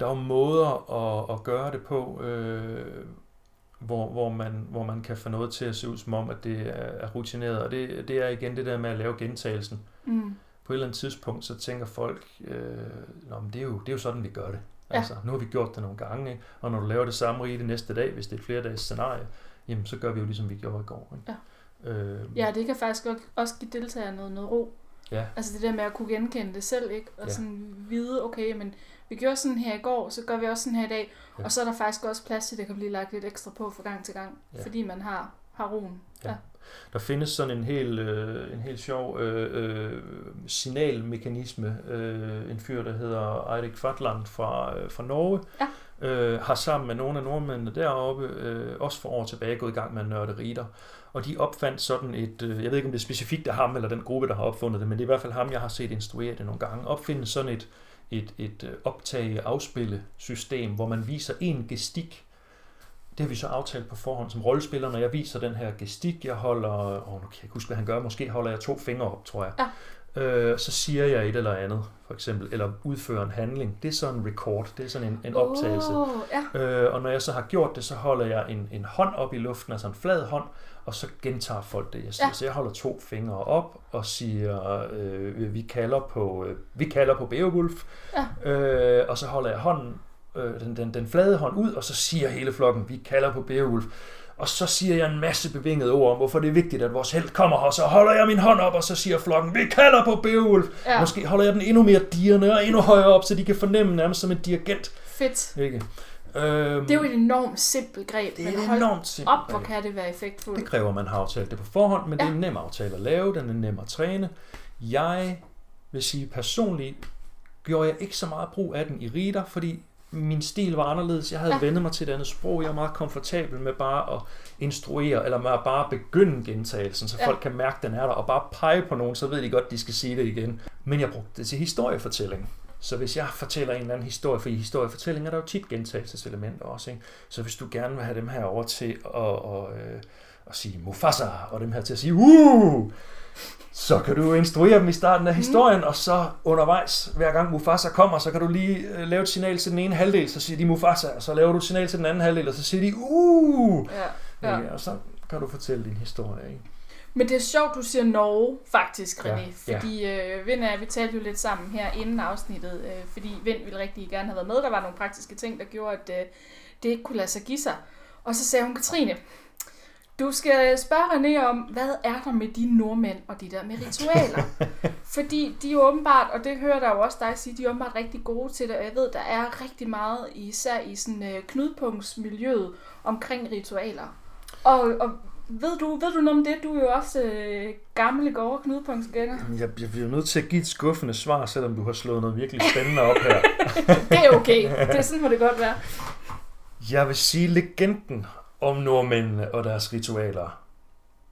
Der er jo måder at, at gøre det på, øh, hvor, hvor, man, hvor man kan få noget til at se ud som om, at det er rutineret. Og det, det er igen det der med at lave gentagelsen. Mm på et eller andet tidspunkt, så tænker folk, øh, Nå, men det, er jo, det er jo sådan, vi gør det. Ja. Altså, nu har vi gjort det nogle gange, ikke? og når du laver det samme rige det næste dag, hvis det er et flere dages scenarie, jamen så gør vi jo ligesom vi gjorde i går. Ikke? Ja. Øh, ja, det kan faktisk også give deltagerne noget, noget ro. Ja. Altså det der med at kunne genkende det selv, ikke? Og ja. sådan vide, okay, men vi gjorde sådan her i går, så gør vi også sådan her i dag. Ja. Og så er der faktisk også plads til, at det kan blive lagt lidt ekstra på fra gang til gang, ja. fordi man har, har roen. Ja. ja. Der findes sådan en helt, øh, en helt sjov øh, øh, signalmekanisme. Øh, en fyr, der hedder Eirik Fatland fra, øh, fra Norge, ja. øh, har sammen med nogle af nordmændene deroppe, øh, også for år tilbage, gået i gang med at nørde rider. Og de opfandt sådan et, øh, jeg ved ikke om det er specifikt af ham eller den gruppe, der har opfundet det, men det er i hvert fald ham, jeg har set instruere det nogle gange. Opfinde sådan et, et, et øh, optage-afspille system, hvor man viser en gestik det har vi så aftalt på forhånd som rollespiller, når jeg viser den her gestik, jeg holder, åh, nu kan jeg ikke huske, hvad han gør, måske holder jeg to fingre op, tror jeg. Ja. Øh, så siger jeg et eller andet, for eksempel, eller udfører en handling. Det er sådan en record, det er sådan en, en optagelse. Oh, ja. øh, og når jeg så har gjort det, så holder jeg en, en hånd op i luften, altså en flad hånd, og så gentager folk det, jeg siger. Ja. Så jeg holder to fingre op og siger, øh, vi kalder på, øh, vi kalder på Beowulf, ja. øh, og så holder jeg hånden øh, den, den, den flade hånd ud, og så siger hele flokken, vi kalder på Beowulf. Og så siger jeg en masse bevingede ord om, hvorfor det er vigtigt, at vores held kommer her. Så holder jeg min hånd op, og så siger flokken, vi kalder på Beowulf. Ja. Måske holder jeg den endnu mere dirrende og endnu højere op, så de kan fornemme nærmest som en dirigent. Fedt. Ikke? Øhm, det er jo et enormt simpelt greb. Det er et enormt simpelt op, hvor kan det være effektfuldt. Det kræver, at man har aftalt det på forhånd, men ja. det er en nem aftale at lave, den er nem at træne. Jeg vil sige personligt, gjorde jeg ikke så meget brug af den i Ritter, fordi min stil var anderledes. Jeg havde ja. vendet mig til et andet sprog. Jeg er meget komfortabel med bare at instruere, eller med at bare begynde gentagelsen, så ja. folk kan mærke, at den er der, og bare pege på nogen, så ved de godt, at de skal sige det igen. Men jeg brugte det til historiefortælling. Så hvis jeg fortæller en eller anden historie, for i historiefortælling er der jo tit gentagelseselementer også, ikke? så hvis du gerne vil have dem her over til at, at, at, øh, at sige Mufasa, og dem her til at sige uh, så kan du instruere dem i starten af mm. historien, mm. og så undervejs, hver gang Mufasa kommer, så kan du lige øh, lave et signal til den ene halvdel, så siger de Mufasa, og så laver du et signal til den anden halvdel, og så siger de, uh! Ja, ja. ja og så kan du fortælle din historie, ikke? Men det er sjovt, du siger Norge, faktisk, Ja, René. ja. Fordi øh, Vind og jeg, vi talte jo lidt sammen her inden afsnittet, øh, fordi Vind ville rigtig gerne have været med. Der var nogle praktiske ting, der gjorde, at øh, det ikke kunne lade sig give sig. Og så sagde hun, Katrine, du skal spørge René om, hvad er der med de nordmænd og de der med ritualer? Fordi de er åbenbart, og det hører der jo også dig sige, de er åbenbart rigtig gode til det, og jeg ved, der er rigtig meget, især i sådan øh, knudepunktsmiljøet omkring ritualer. Og, og ved, du, ved du noget om det? Du er jo også øh, gamle gårde knudepunktsgænger. Jeg, jeg bliver nødt til at give et skuffende svar, selvom du har slået noget virkelig spændende op her. Det er okay. Det er sådan må det godt være. Jeg vil sige, legenden om nordmændene og deres ritualer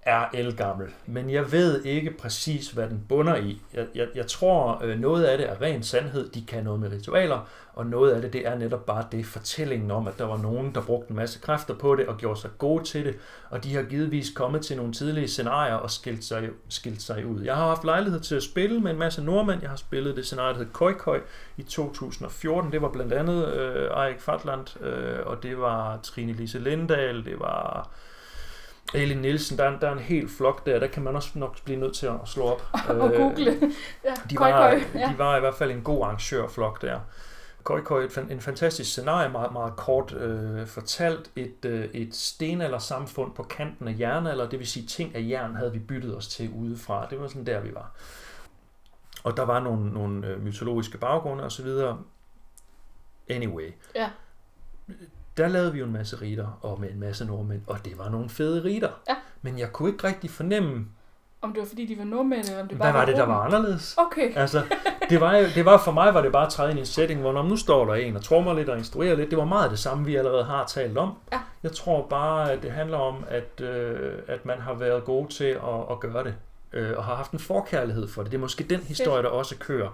er elgammel. Men jeg ved ikke præcis, hvad den bunder i. Jeg, jeg, jeg tror, øh, noget af det er ren sandhed. De kan noget med ritualer, og noget af det, det er netop bare det fortællingen om, at der var nogen, der brugte en masse kræfter på det og gjorde sig gode til det. Og de har givetvis kommet til nogle tidlige scenarier og skilt sig, skilt sig ud. Jeg har haft lejlighed til at spille med en masse nordmænd. Jeg har spillet det scenarie, der hed Koi Koi i 2014. Det var blandt andet øh, Erik Fatland, øh, og det var Trine Lise Lindahl, det var Elin Nielsen. Der er, en, der er en hel flok der, der kan man også nok blive nødt til at slå op. Og Øh, google. Ja, de køj, var, køj. Ja. de var i hvert fald en god arrangørflok der. Koi Koi, en fantastisk scenarie, meget, meget kort øh, fortalt. Et, øh, et stenaldersamfund på kanten af jernalder, det vil sige ting af jern havde vi byttet os til udefra. Det var sådan der, vi var. Og der var nogle, nogle øh, mytologiske baggrunde osv. Anyway. Ja. Der lavede vi jo en masse ritter, og med en masse nordmænd, og det var nogle fede ritter. Ja. Men jeg kunne ikke rigtig fornemme, Om det var fordi, de var nordmænd, eller om det bare hvad var det, der var anderledes. Okay. Altså, det var, det var for mig var det bare at træde ind i en setting, hvor når nu står der en og trommer lidt og instruerer lidt. Det var meget det samme, vi allerede har talt om. Ja. Jeg tror bare, at det handler om, at, øh, at man har været god til at, at gøre det, øh, og har haft en forkærlighed for det. Det er måske den historie, der også kører,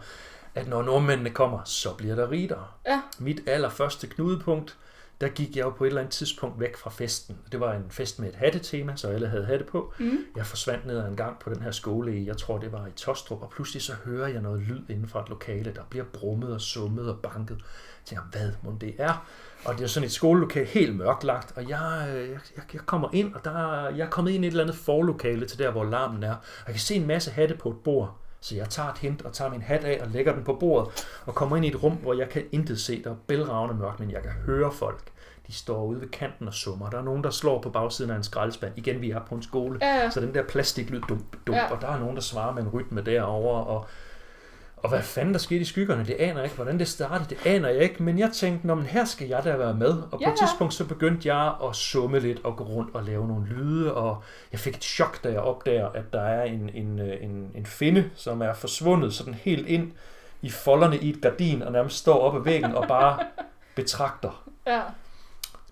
at når nordmændene kommer, så bliver der ritter. Ja. Mit allerførste knudepunkt, der gik jeg jo på et eller andet tidspunkt væk fra festen. Det var en fest med et hattetema, så alle havde hatte på. Mm. Jeg forsvandt ned ad en gang på den her skole i, jeg tror det var i Tostrup, og pludselig så hører jeg noget lyd inden fra et lokale, der bliver brummet og summet og banket. Jeg tænker, hvad må det er? Og det er sådan et skolelokale helt mørklagt, og jeg, øh, jeg, jeg, jeg kommer ind, og der, er- jeg er kommet ind i et eller andet forlokale til der, hvor larmen er. Og jeg kan se en masse hatte på et bord, så jeg tager et hint og tager min hat af og lægger den på bordet, og kommer ind i et rum, hvor jeg kan intet se, der er bælragende mørkt, men jeg kan høre folk. De står ude ved kanten og summer. Der er nogen, der slår på bagsiden af en skraldespand. Igen, vi er på en skole. Ja, ja. Så den der plastiklyd, dump, dump, Ja. og der er nogen, der svarer med en rytme derovre, og, og hvad fanden der skete i skyggerne, det aner jeg ikke. Hvordan det startede, det aner jeg ikke. Men jeg tænkte, Nå, men her skal jeg da være med. Og på Ja, et ja. tidspunkt så begyndte jeg at summe lidt og gå rundt og lave nogle lyde, og jeg fik et chok, da jeg opdager, at der er en, en, øh, en, en finde, som er forsvundet sådan helt ind i folderne i et gardin, og nærmest står op ad væggen og bare betragter. Ja.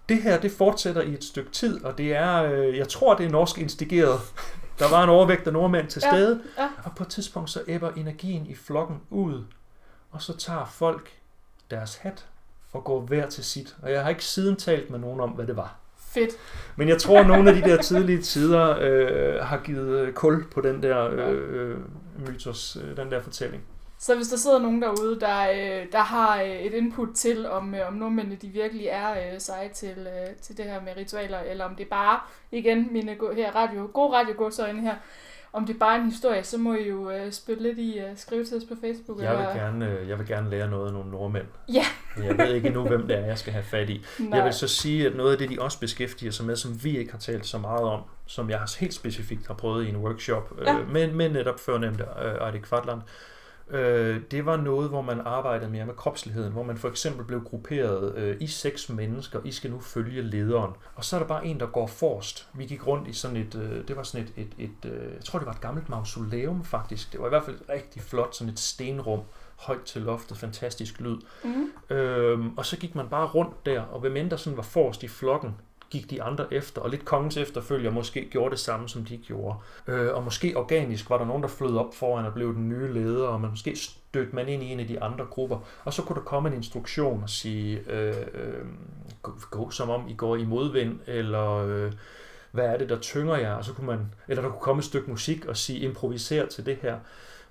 Det her, det fortsætter i et stykke tid, og det er, øh, jeg tror, det er norsk instigeret. Der var en overvægt af nordmænd til Ja, stede, ja. og på et tidspunkt så æbber energien i flokken ud, og så tager folk deres hat og går hver til sit. Og jeg har ikke siden talt med nogen om, hvad det var. Fedt. Men jeg tror, at nogle af de der tidlige tider øh, har givet øh, kul på den der øh, mytos, øh, den der fortælling. Så hvis der sidder nogen derude, der, øh, der har øh, et input til, om, øh, om nordmændene de virkelig er øh, seje til, øh, til det her med ritualer, eller om det bare, igen, mine go- her radio, gode radiogåsøjne her, om det bare er en historie, så må I jo øh, spytte lidt i uh, skrive til os på Facebook. Jeg vil eller... gerne, øh, jeg vil gerne lære noget af nogle nordmænd. Ja. Jeg ved ikke endnu, hvem det er, jeg skal have fat i. Nej. Jeg vil så sige, at noget af det, de også beskæftiger sig med, som vi ikke har talt så meget om, som jeg helt specifikt har prøvet i en workshop, Ja. øh, med, med netop førnævnte øh, Ejdik Kvartland, øh, det var noget, hvor man arbejdede mere med kropsligheden, hvor man for eksempel blev grupperet øh, i seks mennesker, I skal nu følge lederen. Og så er der bare en, der går forrest. Vi gik rundt i sådan et, øh, det var sådan et, et, et øh, jeg tror det var et gammelt mausoleum faktisk. Det var i hvert fald rigtig flot, sådan et stenrum, højt til loftet, fantastisk lyd. Mm. Øhm, og så gik man bare rundt der, og hvem end der sådan var forrest i flokken, gik de andre efter, og lidt kongens efterfølger måske gjorde det samme, som de gjorde. Øh, og måske organisk var der nogen, der flød op foran og blev den nye leder, og man måske stødte man ind i en af de andre grupper, og så kunne der komme en instruktion og sige, øh, øh, gå, gå som om I går i modvind, eller øh, hvad er det, der tynger jer, og så kunne man, eller der kunne komme et stykke musik og sige, improviser til det her.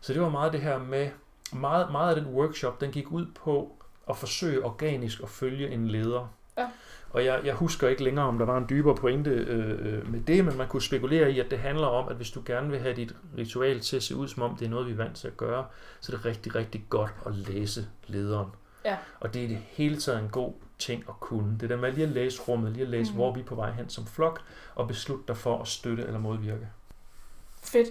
Så det var meget det her med, meget, meget af den workshop, den gik ud på at forsøge organisk at følge en leder. Ja. Og jeg, jeg husker ikke længere, om der var en dybere pointe øh, med det, men man kunne spekulere i, at det handler om, at hvis du gerne vil have dit ritual til at se ud, som om det er noget, vi er vant til at gøre, så er det rigtig, rigtig godt at læse lederen. Ja. Og det er i det hele taget en god ting at kunne. Det er der med lige at læse rummet, lige at læse, mm. hvor vi er på vej hen som flok, og beslutte dig for at støtte eller modvirke. Fedt.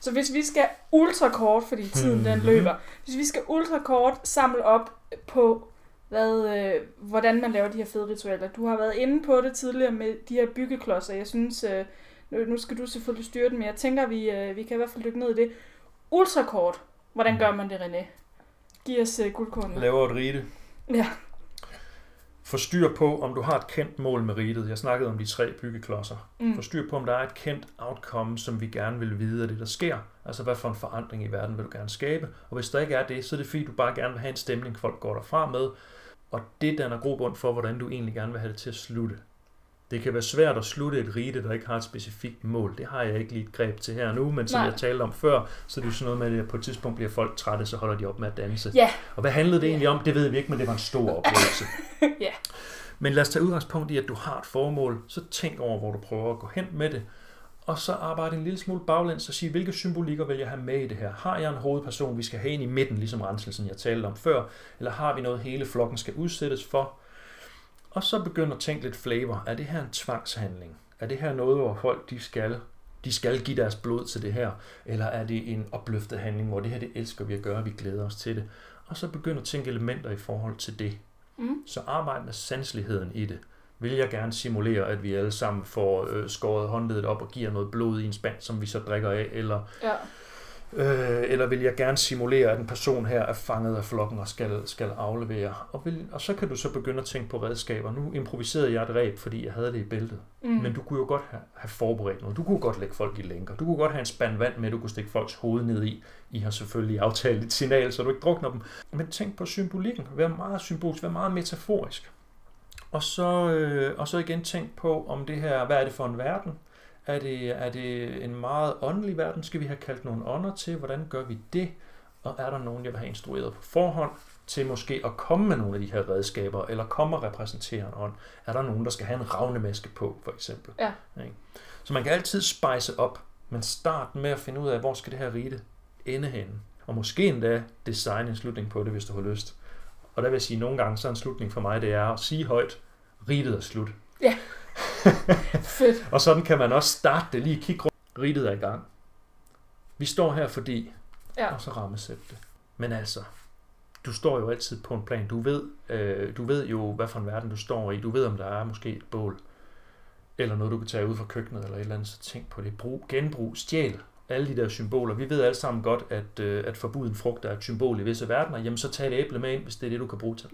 Så hvis vi skal ultrakort, fordi tiden mm-hmm. den løber, hvis vi skal ultrakort samle op på, hvad, øh, hvordan man laver de her fede ritualer. Du har været inde på det tidligere med de her byggeklodser. Jeg synes, øh, nu, skal du selvfølgelig styre det, men jeg tænker, vi, øh, vi kan i hvert fald dykke ned i det. Ultrakort. Hvordan gør man det, René? Giv os øh, guldkornene. Laver et rite. Ja. Få styr på, om du har et kendt mål med ritet. Jeg snakkede om de tre byggeklodser. Mm. Få styr på, om der er et kendt outcome, som vi gerne vil vide af det, der sker. Altså, hvad for en forandring i verden vil du gerne skabe? Og hvis der ikke er det, så er det fordi, du bare gerne vil have en stemning, folk går derfra med. Og det danner grobund for, hvordan du egentlig gerne vil have det til at slutte. Det kan være svært at slutte et rite, der ikke har et specifikt mål. Det har jeg ikke lige et greb til her nu, men som Nej. jeg talte om før, så er det jo sådan noget med, at på et tidspunkt bliver folk trætte, så holder de op med at danse. Ja. Og hvad handlede det egentlig om? Det ved vi ikke, men det var en stor oplevelse. Ja. Men lad os tage udgangspunkt i, at du har et formål, så tænk over, hvor du prøver at gå hen med det, og så arbejde en lille smule baglæns og sige, hvilke symbolikker vil jeg have med i det her? Har jeg en hovedperson, vi skal have ind i midten, ligesom renselsen, jeg talte om før, eller har vi noget, hele flokken skal udsættes for? Og så begynder at tænke lidt flavor. Er det her en tvangshandling? Er det her noget, hvor folk de skal, de skal give deres blod til det her? Eller er det en opløftet handling, hvor det her det elsker vi at gøre, vi glæder os til det? Og så begynder at tænke elementer i forhold til det. Mm. Så arbejde med sanseligheden i det. Vil jeg gerne simulere, at vi alle sammen får øh, skåret håndledet op og giver noget blod i en spand, som vi så drikker af, eller, Ja. øh, eller vil jeg gerne simulere, at en person her er fanget af flokken og skal, skal aflevere. Og, vil, og så kan du så begynde at tænke på redskaber. Nu improviserede jeg et ræb, fordi jeg havde det i bæltet. Mm. Men du kunne jo godt have, have forberedt noget. Du kunne godt lægge folk i lænker. Du kunne godt have en spand vand med, du kunne stikke folks hoved ned i. I har selvfølgelig aftalt et signal, så du ikke drukner dem. Men tænk på symbolikken. Vær meget symbolsk, vær meget metaforisk. Og så, øh, og så igen tænk på, om det her, hvad er det for en verden? Er det, er det en meget åndelig verden? Skal vi have kaldt nogle ånder til? Hvordan gør vi det? Og er der nogen, jeg vil have instrueret på forhånd til måske at komme med nogle af de her redskaber, eller komme og repræsentere en ånd? Er der nogen, der skal have en ravnemaske på, for eksempel? Ja. Så man kan altid spice op, men start med at finde ud af, hvor skal det her rite ende henne? Og måske endda designe en slutning på det, hvis du har lyst. Og der vil jeg sige, at nogle gange så er en slutning for mig, det er at sige højt, ritet er slut. Fedt. Og sådan kan man også starte det, lige kigge rundt. Ritet er i gang. Vi står her fordi, Ja. og så rammesætte det. Men altså, du står jo altid på en plan. Du ved, øh, du ved jo, hvad for en verden du står i. Du ved, om der er måske et bål, eller noget, du kan tage ud fra køkkenet, eller et eller andet. Så tænk på det. Brug, genbrug, stjæl alle de der symboler. Vi ved alle sammen godt, at, øh, at forbuden frugt er et symbol i visse verdener. Jamen, så tag et æble med ind, hvis det er det, du kan bruge til.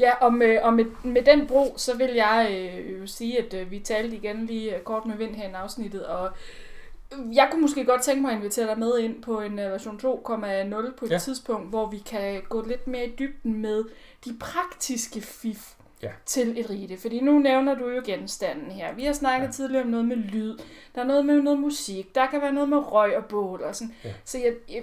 Ja, og med, og med, med den bro, så vil jeg øh, sige, at øh, vi talte igen lige øh, kort med vind her i afsnittet, og jeg kunne måske godt tænke mig at invitere dig med ind på en øh, version 2,0 på et Ja. ja. tidspunkt, hvor vi kan gå lidt mere i dybden med de praktiske fif Ja. til et rite. Fordi nu nævner du jo genstanden her. Vi har snakket Ja. tidligere om noget med lyd. Der er noget med noget musik. Der kan være noget med røg og bål og sådan. Ja. Så jeg, jeg,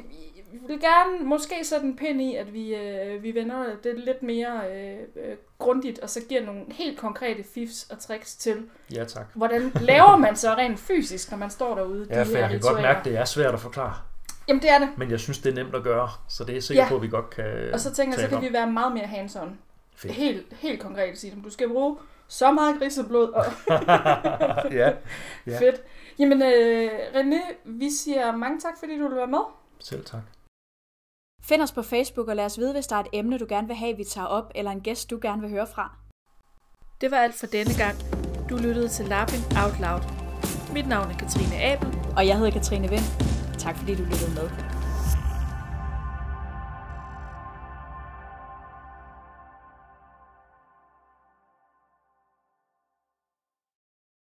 jeg vil gerne måske sætte en pind i, at vi, øh, vi vender det lidt mere øh, øh, grundigt, og så giver nogle helt konkrete fifs og tricks til, Ja, tak. hvordan laver man så rent fysisk, når man står derude. Ja, de for her jeg kan godt mærke, at det er svært at forklare. Jamen det er det. Men jeg synes, det er nemt at gøre, så det er jeg sikker Ja. på, at vi godt kan Og så tænker jeg, så kan om. vi være meget mere hands-on. Fedt. Helt, helt konkret at sige, at du skal bruge så meget griseblod og ja, Ja. fedt. Jamen øh, René, vi siger mange tak, fordi du vil være med. selv tak. Find os på Facebook og lad os vide, hvis der er et emne, du gerne vil have, vi tager op, eller en gæst, du gerne vil høre fra. Det var alt for denne gang. Du lyttede til Laughing Out Loud. Mit navn er Katrine Abel. Og jeg hedder Katrine Vind. Tak fordi du lyttede med.